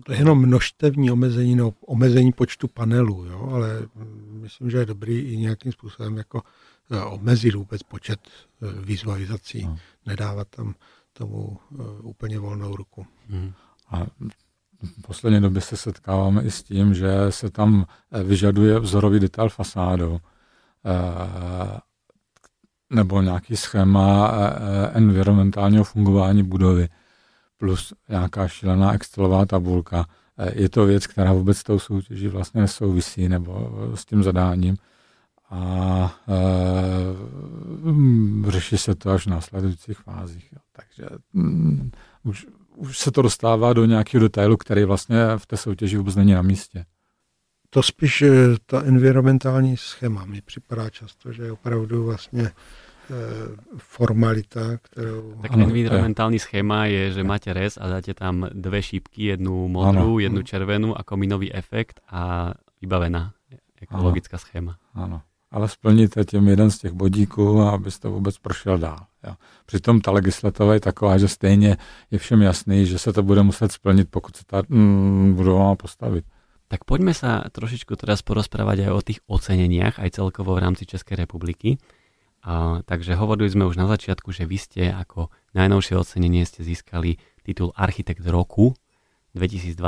To je jenom množstevní omezení, no, omezení počtu panelů, jo, ale mm, myslím, že je dobrý i nějakým způsobem jako eh, omezit vůbec počet eh, vizualizací, no. nedávat tam tomu úplně volnou ruku. Hmm. A v poslední době se setkáváme i s tím, že se tam eh, vyžaduje vzorový detail fasádu eh, nebo nějaký schéma eh, environmentálního fungování budovy plus nějaká šílená Excelová tabulka. Je to věc, která vůbec s tou soutěží vlastně nesouvisí nebo s tím zadáním a e, řeší se to až v následujících fázích. Jo. Takže mm, už už se to dostává do nějakého detailu, který vlastně v té soutěži vůbec není na místě. To spíš eh, ta environmentální schéma mi připadá často, že je opravdu vlastně eh, formalita, kterou... Tak ano, environmentální je. schéma je, že máte res a dáte tam dvě šípky, jednu modrou, ano. jednu červenou a kominový efekt a vybavená ekologická schéma. Ano ale splníte tím jeden z těch bodíků, abyste vůbec prošel dál. Jo. Přitom ta legislativa je taková, že stejně je všem jasný, že se to bude muset splnit, pokud se ta mm, budova má postavit. Tak poďme sa trošičku teraz porozprávať aj o tých oceneniach, aj celkovo v rámci Českej republiky. A, takže hovorili sme už na začiatku, že vy ste ako najnovšie ocenenie ste získali titul Architekt roku 2022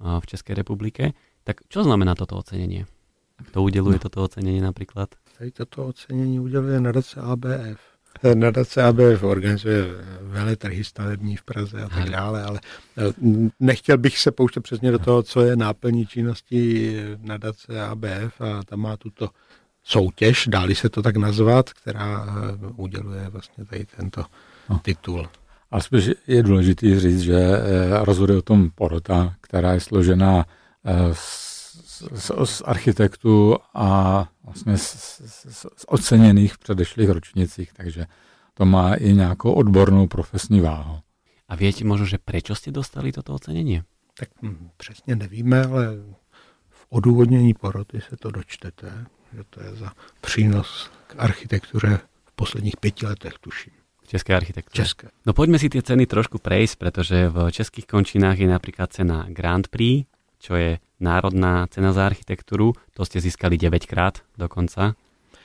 v Českej republike. Tak čo znamená toto ocenenie? Kto uděluje no. toto ocenění například? Tady toto ocenění uděluje nadace ABF. Eh, nadace ABF organizuje veletrhy stavební v Praze a tak dále, ale eh, nechtěl bych se pouštět přesně do toho, co je náplní činnosti nadace ABF a tam má tuto soutěž, dáli se to tak nazvat, která eh, uděluje vlastně tady tento no. titul. A spíš je důležité říct, že rozhoduje o tom porota, která je složená z z, z architektů a vlastně z, z, z oceněných v předešlých ročnicích, takže to má i nějakou odbornou profesní váhu. A víte možno, že proč jste dostali toto ocenění? Tak hm, přesně nevíme, ale v odůvodnění poroty se to dočtete, že to je za přínos k architektuře v posledních pěti letech, tuším. České architektury. České. No poďme si tie ceny trošku prejsť, pretože v českých končinách je napríklad cena Grand Prix, čo je národná cena za architekturu, to ste získali 9 krát dokonca.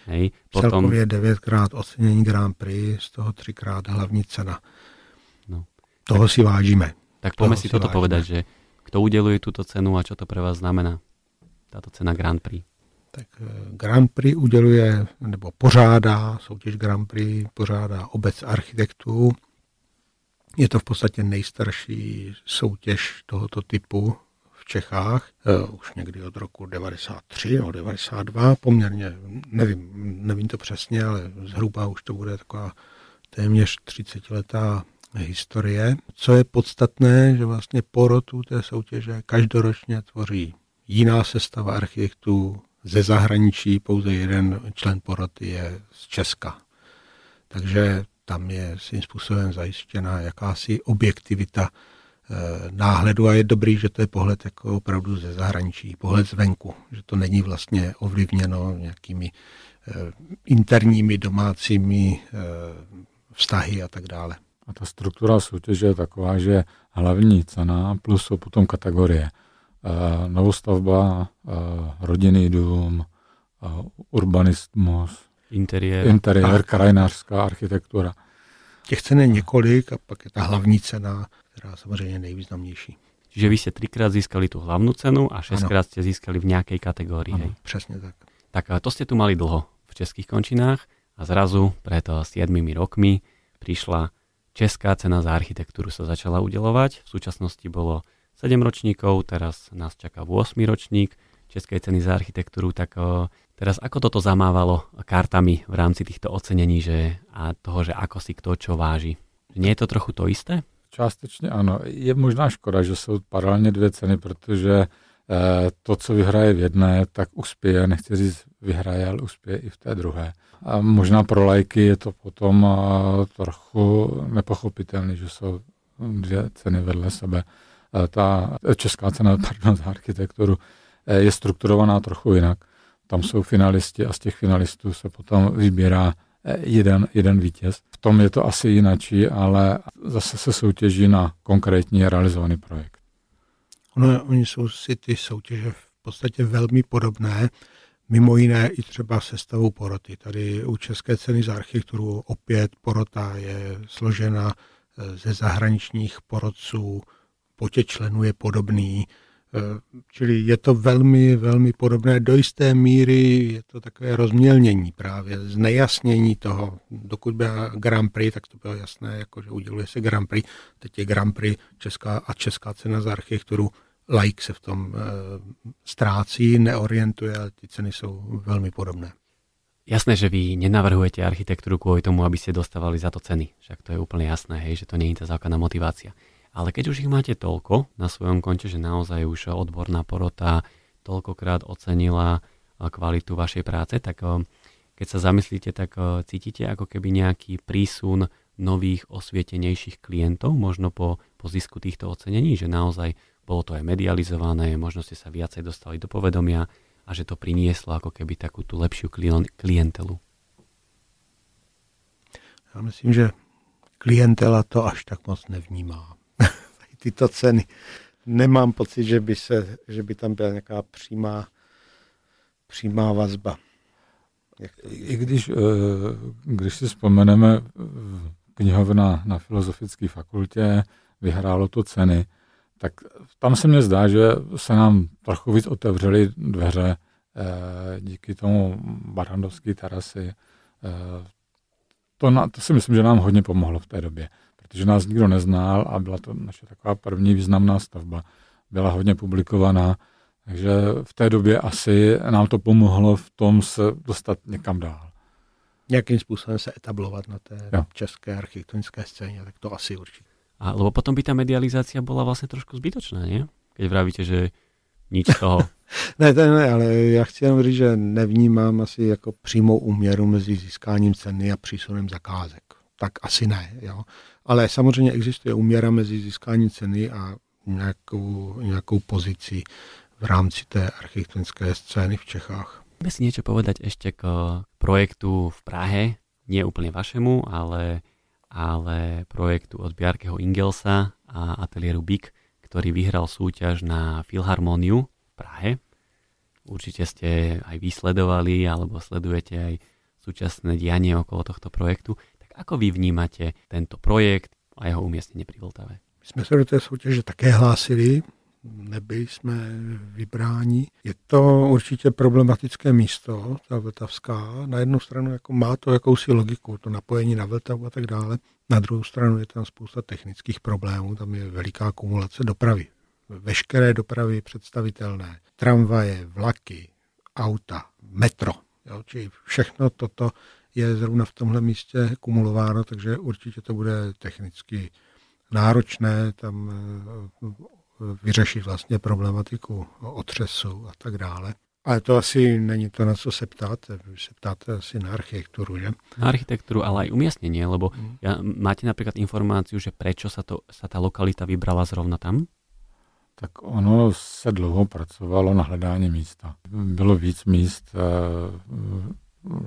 Hej. Potom... Celkově 9 krát ocenění Grand Prix, z toho 3 krát hlavní cena. No. Toho tak, si vážíme. Tak poďme si toto vážíme. povedať, že kto udeluje túto cenu a čo to pre vás znamená, táto cena Grand Prix? Tak eh, Grand Prix uděluje, nebo pořádá, soutěž Grand Prix pořádá obec architektů. Je to v podstatě nejstarší soutěž tohoto typu v Čechách, uh, už někdy od roku 93 nebo 92, poměrně, nevím, nevím to přesně, ale zhruba už to bude taková téměř 30 letá historie. Co je podstatné, že vlastně porotu té soutěže každoročně tvoří jiná sestava architektů ze zahraničí, pouze jeden člen poroty je z Česka. Takže tam je svým způsobem zajištěna jakási objektivita eh, náhledu a je dobrý, že to je pohled jako opravdu ze zahraničí, pohled zvenku, že to není vlastně ovlivněno nějakými eh, interními domácími eh, vztahy a tak dále. A ta struktura soutěže je taková, že hlavní cena plus jsou potom kategorie. Novostavba, rodinný dům, urbanismus, interiér, interiér krajinářská architektura. Těch cen je několik a pak je ta hlavní cena, která samozřejmě nejvýznamnější. Čiže vy ste trikrát získali tú hlavnú cenu a šestkrát ste získali v nejakej kategórii. Ano, hej? presne tak. Tak to ste tu mali dlho v českých končinách a zrazu pred 7 rokmi prišla Česká cena za architektúru sa začala udelovať. V súčasnosti bolo 7 ročníkov, teraz nás čaká 8 ročník Českej ceny za architektúru, tak teraz ako toto zamávalo kartami v rámci týchto ocenení že, a toho, že ako si kto čo váži? Nie je to trochu to isté? Částečně ano. Je možná škoda, že jsou paralelně dvě ceny, protože Eh, to, co vyhraje v jedné, tak uspěje, nechci říct vyhraje, ale uspěje i v té druhé. A možná pro lajky je to potom eh, trochu nepochopitelné, že jsou dvě ceny vedle sebe. Eh, ta česká cena pardon, za architekturu je strukturovaná trochu jinak. Tam jsou finalisti a z těch finalistů se potom vybírá jeden, jeden vítěz. V tom je to asi jinačí, ale zase se soutěží na konkrétní realizovaný projekt. Ono, oni jsou si ty soutěže v podstatě velmi podobné, mimo jiné i třeba sestavou poroty. Tady u České ceny za architekturu opět porota je složena eh, ze zahraničních porodců, počet členů je podobný, čili je to velmi, velmi podobné. Do jisté míry je to takové rozmělnění právě, znejasnění toho. Dokud byla Grand Prix, tak to bylo jasné, jako že uděluje se Grand Prix. Teď je Grand Prix Česká a Česká cena za architekturu like se v tom e, ztrácí, neorientuje, ale ty ceny jsou velmi podobné. Jasné, že vy nenavrhujete architektúru kvôli tomu, aby ste dostávali za to ceny. Však to je úplne jasné, hej, že to je tá základná motivácia. Ale keď už ich máte toľko na svojom konte, že naozaj už odborná porota toľkokrát ocenila eh, kvalitu vašej práce, tak eh, keď sa zamyslíte, tak cítite ako keby nejaký prísun nových osvietenejších klientov, možno po, po zisku týchto ocenení, že naozaj bolo to aj medializované, možno ste sa viacej dostali do povedomia a že to prinieslo ako keby takú tú lepšiu klientelu. Já myslím, že klientela to až tak moc nevnímá. Tyto ceny. Nemám pocit, že by, se, že by tam byla nějaká přímá, přímá vazba. I když, eh, když si vzpomeneme knihovna na Filozofické fakultě, vyhrálo to ceny, tak tam se mně zdá, že se nám trochu víc otevřely dveře eh, díky tomu barandovské terasy. Eh, to, na, to si myslím, že nám hodně pomohlo v té době, protože nás nikdo neznal a byla to naše taková první významná stavba. Byla hodně publikovaná, takže v té době asi nám to pomohlo v tom se dostat někam dál. Nějakým způsobem se etablovat na té jo. české architektonické scéně, tak to asi určitě. A, lebo potom by tá medializácia bola vlastne trošku zbytočná, nie? Keď vravíte, že nič z toho. ne, to ne, ale já chci jenom říct, že nevnímám asi jako přímou úměru mezi získáním ceny a přísunem zakázek. Tak asi ne, jo. Ale samozřejmě existuje úměra mezi získáním ceny a nějakou, nějakou pozici v rámci té architektonické scény v Čechách. Můžeme si niečo povedať ešte k projektu v Prahe, nie úplne vašemu, ale, ale projektu od Bjarkeho Ingelsa a ateliéru BIK, ktorý vyhral súťaž na Filharmóniu v Prahe. Určite ste aj vysledovali alebo sledujete aj súčasné dianie okolo tohto projektu. Ako vy vnímate tento projekt a jeho umiestnenie pri Vltave? My jsme se do té soutěže také hlásili, nebyli jsme vybráni. Je to určitě problematické místo, ta Vltavská. Na jednu stranu jako má to jakousi logiku, to napojení na Vltavu a tak dále. Na druhou stranu je tam spousta technických problémů, tam je veliká kumulace dopravy. Veškeré dopravy představitelné. Tramvaje, vlaky, auta, metro. Jo, čili všechno toto je zrovna v tomhle místě kumulováno, takže určitě to bude technicky náročné tam eh, vyřešit vlastně problematiku otřesu a tak dále. Ale to asi není to, na co se ptáte. Vy se ptáte asi na architekturu, že? Na architekturu, ale aj umiestnenie, lebo mm. ja, máte napríklad informáciu, že prečo sa, to, sa tá lokalita vybrala zrovna tam? Tak ono se dlouho pracovalo na hledání místa. Bylo víc míst. Eh,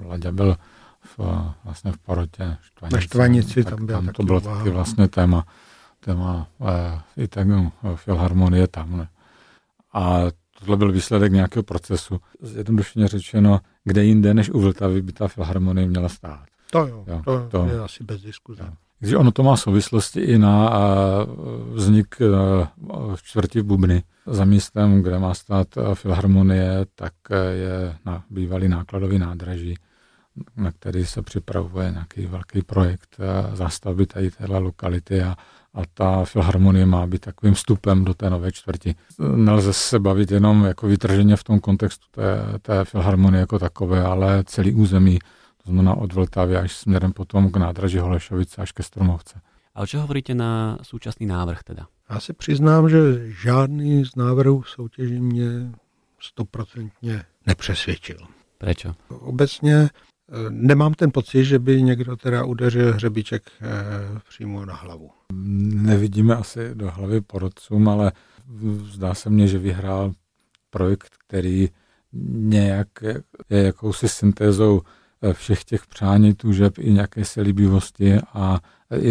Laďa byl v, vlastně v porotě Štvanici. Na Štvanici tam, tam to bylo taky vlastně téma, téma eh, i tak no, filharmonie tam. Ne? A tohle byl výsledek nějakého procesu. Zjednodušeně řečeno, kde jinde než u Vltavy by ta filharmonie měla stát. To jo, jo to, to je asi bez diskuze. Jo. Takže ono to má souvislosti i na vznik e, čtvrti Bubny. Za místem, kde má stát filharmonie, tak je na bývalý nákladový nádraží, na který se připravuje nějaký velký projekt zástavby tady téhle lokality a, a ta filharmonie má být takovým vstupem do té nové čtvrti. Nelze se bavit jenom jako vytrženě v tom kontextu té, té filharmonie jako takové, ale celý území to znamená od Vltavy až směrem potom k nádraží Holešovice až ke Stromovce. Ale čo hovoríte na současný návrh teda? Já se přiznám, že žádný z návrhů soutěží mě stoprocentně nepřesvědčil. Prečo? Obecně eh, nemám ten pocit, že by někdo teda udeřil hřebíček eh, přímo na hlavu. Nevidíme asi do hlavy porodcům, ale zdá se mně, že vyhrál projekt, který nějak je jakousi syntézou všech těch přání, tužeb i nějaké se líbivosti a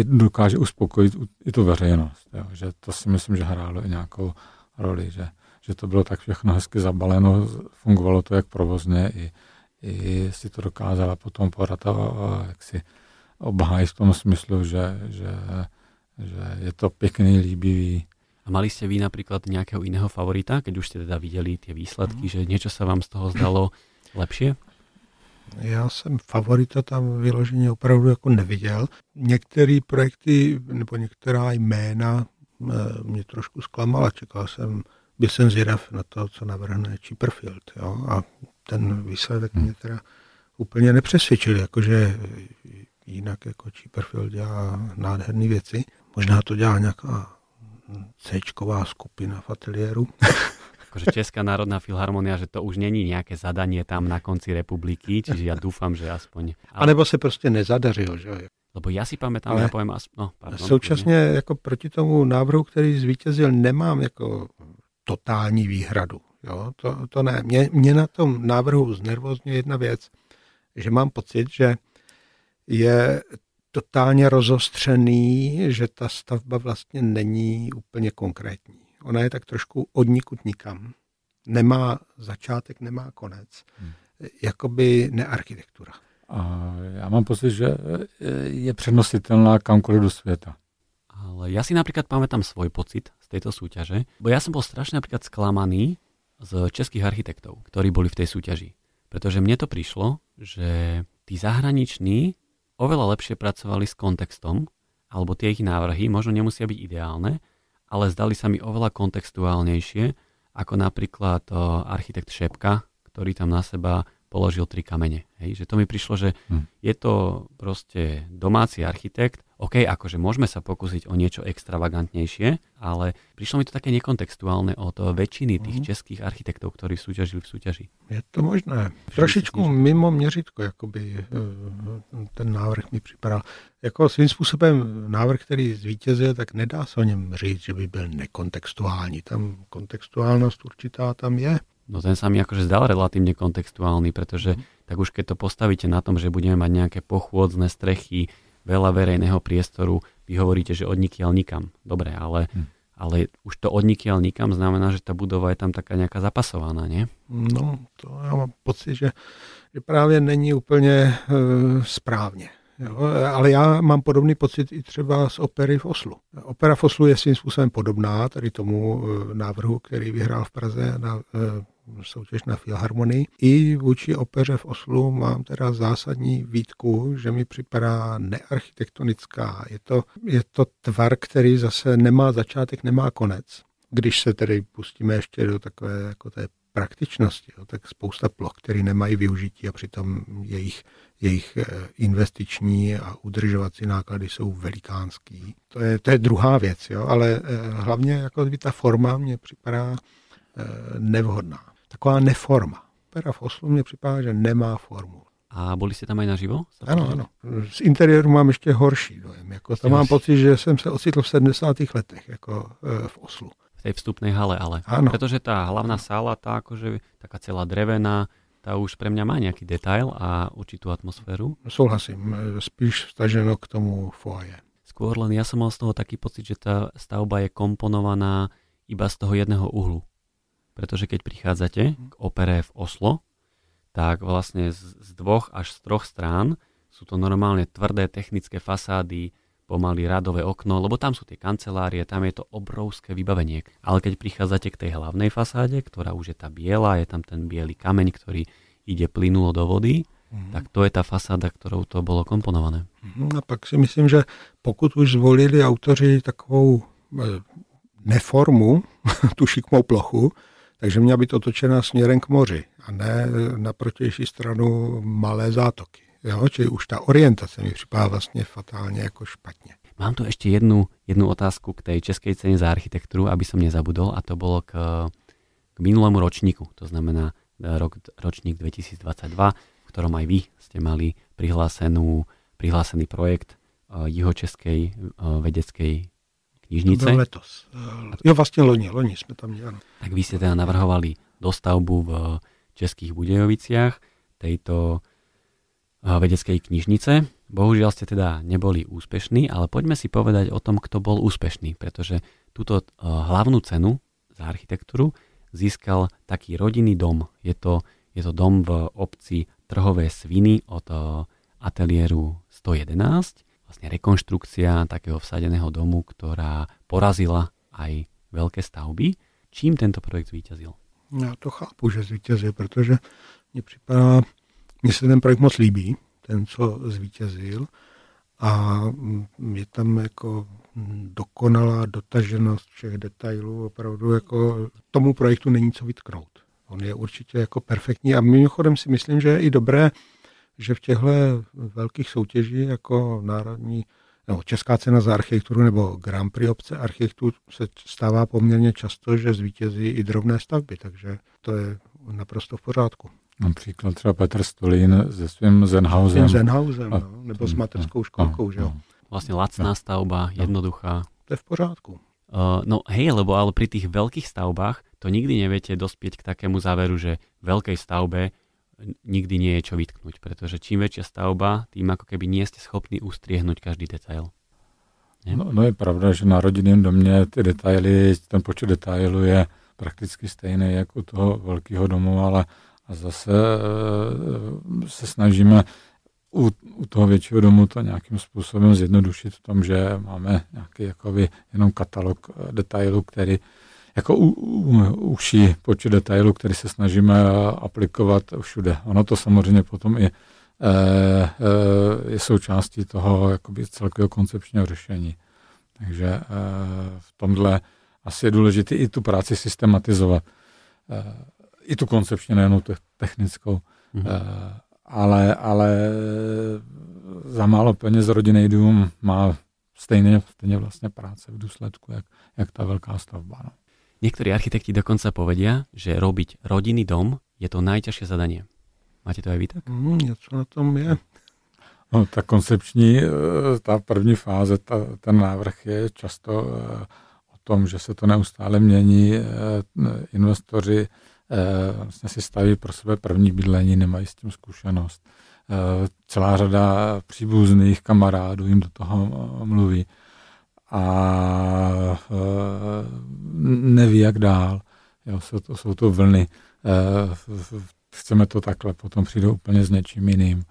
dokáže uspokojit i tu veřejnost. Jo. Že to si myslím, že hrálo i nějakou roli, že, že to bylo tak všechno hezky zabaleno, fungovalo to jak provozně, i, i si to dokázala potom podat a, a jak si obhájit v tom smyslu, že, že, že je to pěkný, líbivý. A mali ste vy napríklad nejakého iného favorita, keď už ste teda videli tie výsledky, mm. že niečo sa vám z toho zdalo lepšie? Já jsem favorita tam vyloženě opravdu jako neviděl. Některé projekty nebo některá jména eh, mě trošku zklamala. Čekal jsem, byl jsem zvědav na to, co navrhne Chipperfield. Jo? A ten výsledek mě teda úplně nepřesvědčil, jakože jinak jako Chipperfield dělá nádherné věci. Možná to dělá nějaká c skupina v ateliéru. akože Česká národná filharmonia, že to už není nějaké zadanie tam na konci republiky, čiže ja dúfam, že aspoň... Ale... A nebo se prostě nezadařilo, že Lebo já si pamätám, já poviem, as... no, pardon, Současně ne. jako proti tomu návrhu, který zvítězil, nemám jako totální výhradu. Jo? To, to ne. Mě, mě na tom návrhu znervozně jedna věc, že mám pocit, že je totálně rozostřený, že ta stavba vlastně není úplně konkrétní ona je tak trošku odnikud nikam. Nemá začátek, nemá konec. Hmm. Jakoby nearchitektura. A já mám pocit, že je přenositelná kamkoliv do světa. Ale ja si napríklad pamätám svoj pocit z tejto súťaže, bo ja som bol strašne napríklad sklamaný z českých architektov, ktorí boli v tej súťaži. Pretože mne to prišlo, že tí zahraniční oveľa lepšie pracovali s kontextom, alebo tie ich návrhy možno nemusia byť ideálne, ale zdali sa mi oveľa kontextuálnejšie, ako napríklad architekt Šepka, ktorý tam na seba položil tri kamene. Hej? Že to mi prišlo, že hm. je to proste domáci architekt, OK, akože môžeme sa pokúsiť o niečo extravagantnejšie, ale prišlo mi to také nekontextuálne od väčšiny tých mm. českých architektov, ktorí súťažili v súťaži. Je to možné. Trošičku mimo měřitko, jakoby eh, ten návrh mi připadal. Jako svým způsobem návrh, který zvítězil, tak nedá se o něm říct, že by byl nekontextuální. Tam kontextuálnost určitá tam je. No ten sa mi akože zdal relatívne kontextuálny, pretože mm. tak už keď to postavíte na tom, že budeme mať nejaké pochôdzne strechy, veľa verejného priestoru, vy hovoríte, že odnikiaľ nikam. Dobre, ale, hm. ale už to odnikiaľ nikam znamená, že tá budova je tam taká nejaká zapasovaná, nie? No, to já mám pocit, že, že právě není úplně e, správně. Jo, ale já mám podobný pocit i třeba z opery v Oslu. Opera v Oslu je svým způsobem podobná tady tomu e, návrhu, který vyhrál v Praze na e, soutěž na Filharmonii. I vůči opeře v Oslu mám teda zásadní výtku, že mi připadá nearchitektonická. Je to, je to tvar, který zase nemá začátek, nemá konec. Když se tedy pustíme ještě do takové jako té praktičnosti, jo, tak spousta ploch, které nemají využití a přitom jejich, jejich eh, investiční a udržovací náklady jsou velikánský. To je, to je druhá věc, jo, ale eh, hlavně jako ta forma mě připadá eh, nevhodná taková neforma. Pera v Oslu mě připadá, že nemá formu. A byli jste tam aj naživo? Ano, ano. Z interiéru mám ještě horší dojem. Jako tam mám pocit, že jsem se ocitl v 70. letech jako e, v Oslu. V tej vstupnej hale, ale. Ano. Pretože tá hlavná sála, tá akože taká celá drevená, tá už pre mňa má nejaký detail a určitú atmosféru. Souhlasím, e, spíš staženo k tomu foaje. Skôr len ja som mal z toho taký pocit, že tá stavba je komponovaná iba z toho jedného uhlu pretože keď prichádzate k opere v Oslo, tak vlastne z, dvoch až z troch strán sú to normálne tvrdé technické fasády, pomaly radové okno, lebo tam sú tie kancelárie, tam je to obrovské vybavenie. Ale keď prichádzate k tej hlavnej fasáde, ktorá už je tá biela, je tam ten biely kameň, ktorý ide plynulo do vody, mm-hmm. tak to je tá fasáda, ktorou to bolo komponované. Mm-hmm. A pak si myslím, že pokud už zvolili autoři takovou e, neformu, tu šikmou plochu, takže měla být otočená směrem k moři a ne na protější stranu malé zátoky. Jo? Čili už ta orientace mi připadá vlastně fatálně jako špatně. Mám tu ešte jednu, jednu otázku k tej českej cene za architektúru, aby som nezabudol, a to bolo k, k minulému ročníku, to znamená e, rok, ročník 2022, v ktorom aj vy ste mali prihlásený projekt uh, jihočeskej uh, vedeckej knižnice. To byl letos. Jo, vlastně loni, loni jsme tam měli. Tak vy ste teda navrhovali dostavbu v Českých Budejoviciach tejto eh, vedeckej knižnice. Bohužiaľ ste teda neboli úspešní, ale poďme si povedať o tom, kto bol úspešný, pretože túto eh, hlavnú cenu za architektúru získal taký rodinný dom. Je to, je to dom v obci Trhové Sviny od eh, ateliéru 111 vlastne rekonštrukcia takého vsadeného domu, ktorá porazila aj veľké stavby. Čím tento projekt zvíťazil? Já to chápu, že zvítězil, protože mně připadá, mně se ten projekt moc líbí, ten, co zvítězil. A je tam jako dokonalá dotaženost všech detailů. Opravdu jako tomu projektu není co vytknout. On je určitě jako perfektní a mimochodem si myslím, že je i dobré že v těchto velkých soutěžích jako národní nebo Česká cena za architekturu nebo Grand Prix obce architektů se stává poměrně často, že zvítězí i drobné stavby, takže to je naprosto v pořádku. Například třeba Petr Stolín se svým Zenhausem. Zenhausem, no, nebo s materskou školkou, že jo. Vlastně lacná stavba, no. jednoduchá. To je v pořádku. Uh, no hej, lebo ale pri tých veľkých stavbách to nikdy neviete dospieť k takému záveru, že veľkej stavbe nikdy nie je čo vytknúť, pretože čím väčšia stavba, tým ako keby nie ste schopní ustriehnúť každý detail. No, no je pravda, že na rodinném domě ty detaily, ten počet detailů je prakticky stejný jako u toho velkého domu, ale a zase e, se snažíme u, u toho většího domu to nějakým způsobem zjednodušit v tom, že máme nějaký jakoby jenom katalog detailů, který jako u, u, uší počet detailů, který se snažíme aplikovat všude. Ono to samozřejmě potom i e, e, je součástí toho jakoby celkového koncepčního řešení. Takže e, v tomhle asi je důležité i tu práci systematizovat. E, I tu koncepčně, nejenom tu technickou. Mm. Ale, ale za málo peněz rodinný dům má stejně, stejně vlastně práce v důsledku, jak, jak ta velká stavba. No. Niektorí architekti dokonca povedia, že robiť rodinný dom je to najťažšie zadanie. Máte to aj vy tak? Mm, něco na tom je. No, ta koncepční, eh, ta první fáze, ta, ten návrh je často eh, o tom, že se to neustále mění. Eh, investoři vlastně si staví pro sebe první bydlení, nemají s tím zkušenost. Celá řada příbuzných kamarádů jim do toho mluví a neví, jak dál. Jo, jsou, to, jsou to vlny. Chceme to takhle, potom přijdou úplně s něčím jiným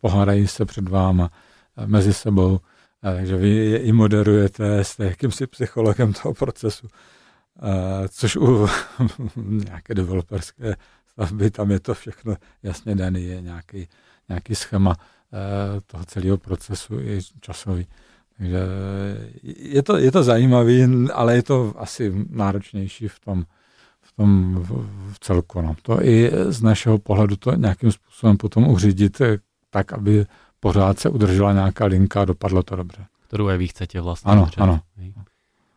pohádají se před váma eh, mezi sebou, eh, takže vy je i moderujete, jste jakýmsi psychologem toho procesu, eh, což u nějaké developerské stavby, tam je to všechno jasně daný, je nějaký, nějaký schéma toho celého procesu i časový. Takže je to, je to zajímavý, ale je to asi náročnější v tom, v tom v, v celku. No. To i z našeho pohledu to nějakým způsobem potom uřídit tak, aby pořád se udržela nějaká linka a dopadlo to dobře. Ktorú aj vy chcete vlastne. Áno, áno.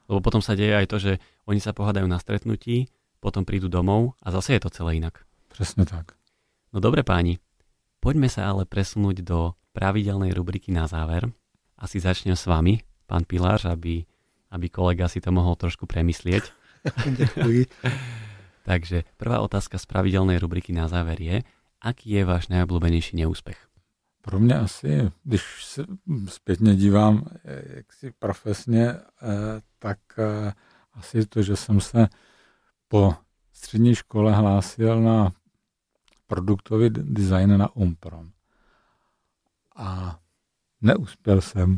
Lebo potom sa deje aj to, že oni sa pohádajú na stretnutí, potom prídu domov a zase je to celé inak. Přesně tak. No dobre páni, poďme sa ale presunúť do pravidelnej rubriky na záver. Asi začnem s vami, pán Pilář, aby, aby kolega si to mohol trošku premyslieť. Děkuji. Takže prvá otázka z pravidelnej rubriky na záver je, aký je váš najobľúbenejší neúspech? Pro mě asi, když se zpětně dívám eh, jaksi profesně, eh, tak eh, asi to, že jsem se po střední škole hlásil na produktový design na Umprom. A neuspěl jsem.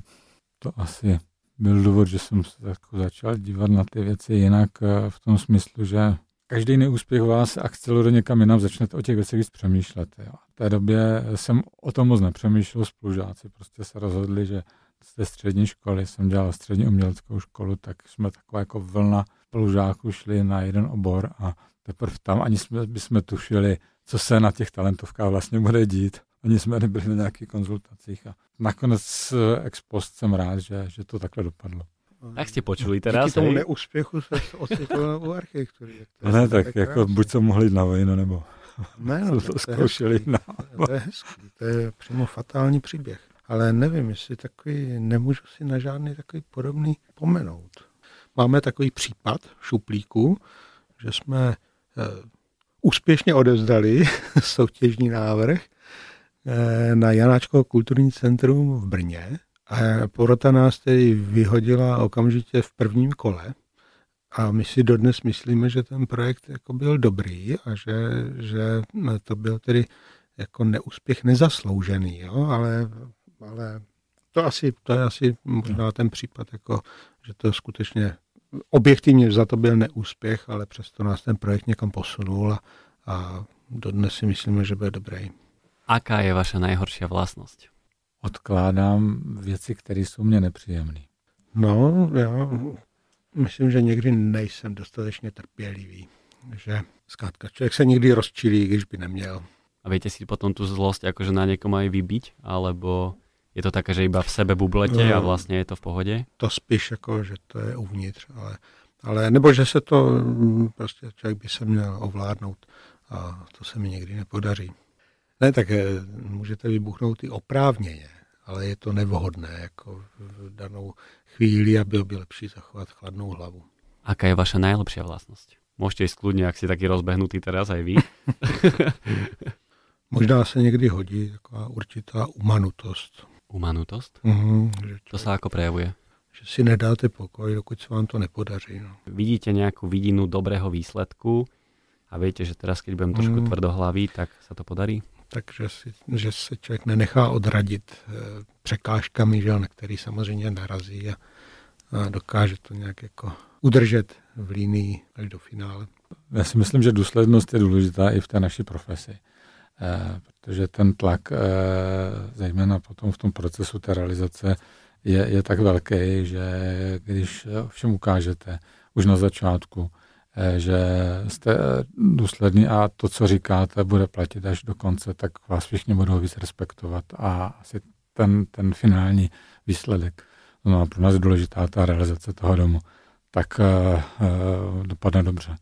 To asi byl důvod, že jsem se jako začal dívat na ty věci jinak v tom smyslu, že každý neúspěch vás akceleruje někam jinam, začnete o těch věcech víc přemýšlet. Jo. V té době jsem o tom moc nepřemýšlel, spolužáci prostě se rozhodli, že z té střední školy jsem dělal střední uměleckou školu, tak jsme taková jako vlna spolužáků šli na jeden obor a teprve tam ani jsme, bychom tušili, co se na těch talentovkách vlastně bude dít. Ani jsme nebyli na nějakých konzultacích a nakonec ex post jsem rád, že, že to takhle dopadlo. Tak jste počuli teraz. Díky tomu hej? neúspěchu se ocitl u architektury. Ne, tak, tak jako buď to mohli jít na vojnu, nebo ne, no, to, to zkoušeli na... To je hezký, to je přímo fatální příběh. Ale nevím, jestli takový, nemůžu si na žádný takový podobný pomenout. Máme takový případ šuplíku, že jsme e, úspěšně odevzdali soutěžní návrh na Janáčkovo kulturní centrum v Brně a porota nás tedy vyhodila okamžitě v prvním kole. A my si dodnes myslíme, že ten projekt jako byl dobrý a že, že to byl tedy jako neúspěch nezasloužený, jo? Ale, ale to, asi, to je asi možná ten případ, jako, že to skutečně objektivně za to byl neúspěch, ale přesto nás ten projekt někam posunul a, a dodnes si myslíme, že byl dobrý. Aká je vaša najhoršia vlastnosť? odkládám věci, které jsou mě nepříjemné. No, já myslím, že někdy nejsem dostatečně trpělivý. Že zkrátka, člověk se nikdy rozčilí, když by neměl. A viete si potom tu zlost akože na někom aj vybiť? Alebo je to také, že iba v sebe bublete no, a vlastně je to v pohodě? To spíš jako, že to je uvnitř, ale, ale nebo že se to mm, prostě člověk by se měl ovládnout a to se mi někdy nepodaří. Ne, tak eh, můžete vybuchnout i oprávněně, ale je to nevhodné jako v danou chvíli a bylo by lepší zachovat chladnou hlavu. Aká je vaša najlepší vlastnost? Můžete ísť kľudne, ak si taký rozbehnutý teraz aj vy. Možná se někdy hodí taková určitá umanutost. Umanutost? Mm, že to se jako prejavuje? Že si nedáte pokoj, dokud se vám to nepodaří. No. Vidíte nějakou vidinu dobrého výsledku a víte, že teraz, keď budem trošku mm. tvrdohlavý, tak se to podarí? Takže si, že se člověk nenechá odradit eh, překážkami, že, na který samozřejmě narazí a, a dokáže to nějak jako udržet v línii až do finále. Já si myslím, že důslednost je důležitá i v té naší profesi, eh, protože ten tlak, eh, zejména potom v tom procesu té realizace, je, je tak velký, že když všem ukážete už na začátku, že jste důsledný a to, co říkáte, bude platit až do konce, tak vás všichni budou víc respektovat a asi ten, ten finální výsledek, no pro nás je důležitá ta realizace toho domu, tak uh, dopadne dobře.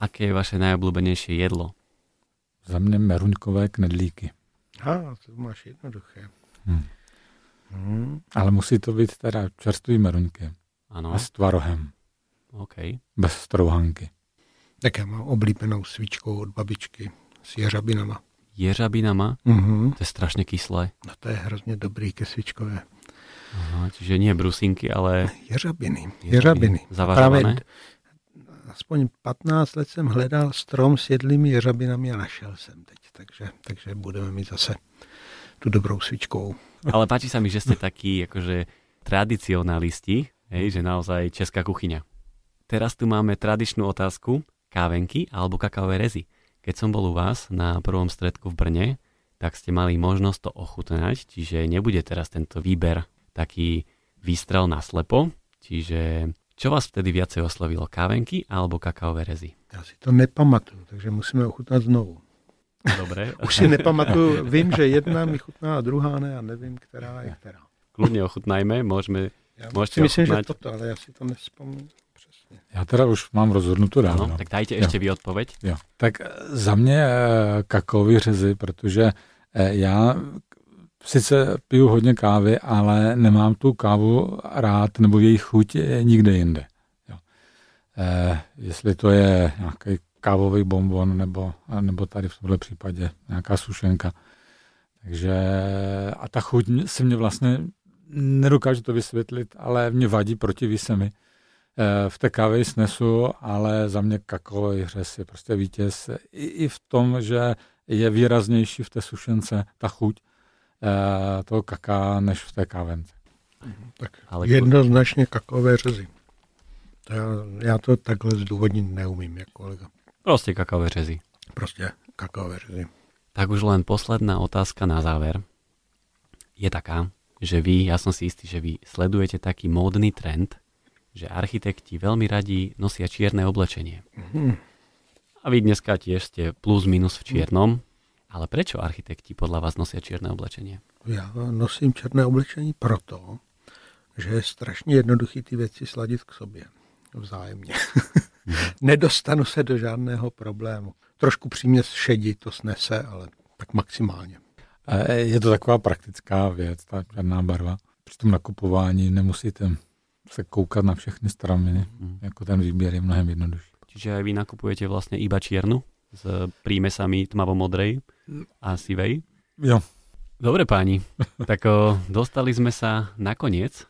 Aké je vaše nejoblubenější jedlo? Za mě meruňkové knedlíky. A, to máš jednoduché. Hmm. Hmm. Ale musí to být teda čerstvý meruňky. Ano. A s tvarohem. OK. Bez strouhanky. Tak já mám oblíbenou svíčkou od babičky s jeřabinama. Jeřabinama? Mhm. To je strašně kyslé. No to je hrozně dobrý ke svíčkové. Aha, čiže nie brusinky, ale... Jeřabiny. Jeřabiny. Zavařované? Právě aspoň 15 let jsem hledal strom s jedlými jeřabinami a našel jsem teď. Takže, takže budeme mít zase tu dobrou svíčkovou. Ale páči sa mi, že ste takí akože tradicionalisti, hej, že naozaj česká kuchyňa. Teraz tu máme tradičnú otázku, kávenky alebo kakaové rezy. Keď som bol u vás na prvom stredku v Brne, tak ste mali možnosť to ochutnať, čiže nebude teraz tento výber taký výstrel na slepo, čiže čo vás vtedy viacej oslovilo, kávenky alebo kakaové rezy? Já si to nepamatuju, takže musíme ochutnat znovu. Dobre. Už si nepamatuju, vím, že jedna mi chutná a druhá ne a nevím, která je která. Kľudne ochutnajme, môžeme, Já môžete si myslím, že ochutnať. toto, ale já si to nespomínám. Já teda už mám rozhodnutou dávno. Áno, tak dajte Jo. ešte vy odpoveď. Jo. Tak eh, za mě eh, kakaový řezy, protože eh, já sice piju hodně kávy, ale nemám tu kávu rád, nebo její chuť je nikde jinde. Jo. Eh, jestli to je nějaký kávový bonbon, nebo, nebo tady v tomhle případě nějaká sušenka. Takže a ta chuť se mě vlastně nedokážu to vysvětlit, ale mě vadí, protiví se mi. Eh, V té kávě snesu, ale za mě kakaový řez je prostě vítěz. I, I v tom, že je výraznější v té sušence ta chuť eh, toho kaká, než v té kávence. Tak Ale jednoznačně kakaové řezy. To já, já to takhle zdůvodnit neumím, jako kolega. Proste kakaové řezy. Prostě kakaové řezy. Tak už len posledná otázka na záver. Je taká, že vy, ja som si istý, že vy sledujete taký módny trend, že architekti veľmi radi nosia čierne oblečenie. Mhm. A vy dneska tiež ste plus minus v čiernom, ale prečo architekti podľa vás nosia čierne oblečenie? Já nosím černé oblečení proto, že je strašně jednoduchý ty věci sladit k sobě vzájemně. Nedostanu se do žádného problému. Trošku přímě šedí to snese, ale tak maximálně. Eh, Je to taková praktická věc, ta černá barva. Při tom nakupování nemusíte se koukat na všechny strany, Mhm. jako ten výběr je mnohem jednodušší. Čiže aj vy nakupujete vlastne iba čiernu s prímesami tmavo-modrej a sivej? Jo, Dobre páni, tak o, dostali sme sa na koniec.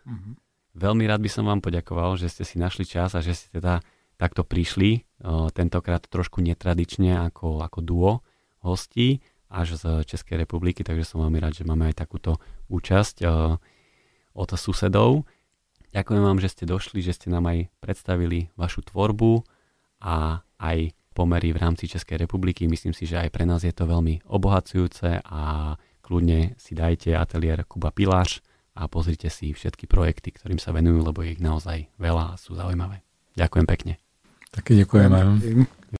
Veľmi rád by som vám poďakoval, že ste si našli čas a že ste teda takto prišli, o, tentokrát trošku netradične ako, ako duo hostí až z Českej republiky, takže som veľmi rád, že máme aj takúto účasť o, od susedov. Ďakujem vám, že ste došli, že ste nám aj predstavili vašu tvorbu a aj pomery v rámci Českej republiky. Myslím si, že aj pre nás je to veľmi obohacujúce a kľudne si dajte ateliér Kuba Piláš a pozrite si všetky projekty, ktorým sa venujú, lebo je ich naozaj veľa a sú zaujímavé. Ďakujem pekne. taky děkujeme. Díky.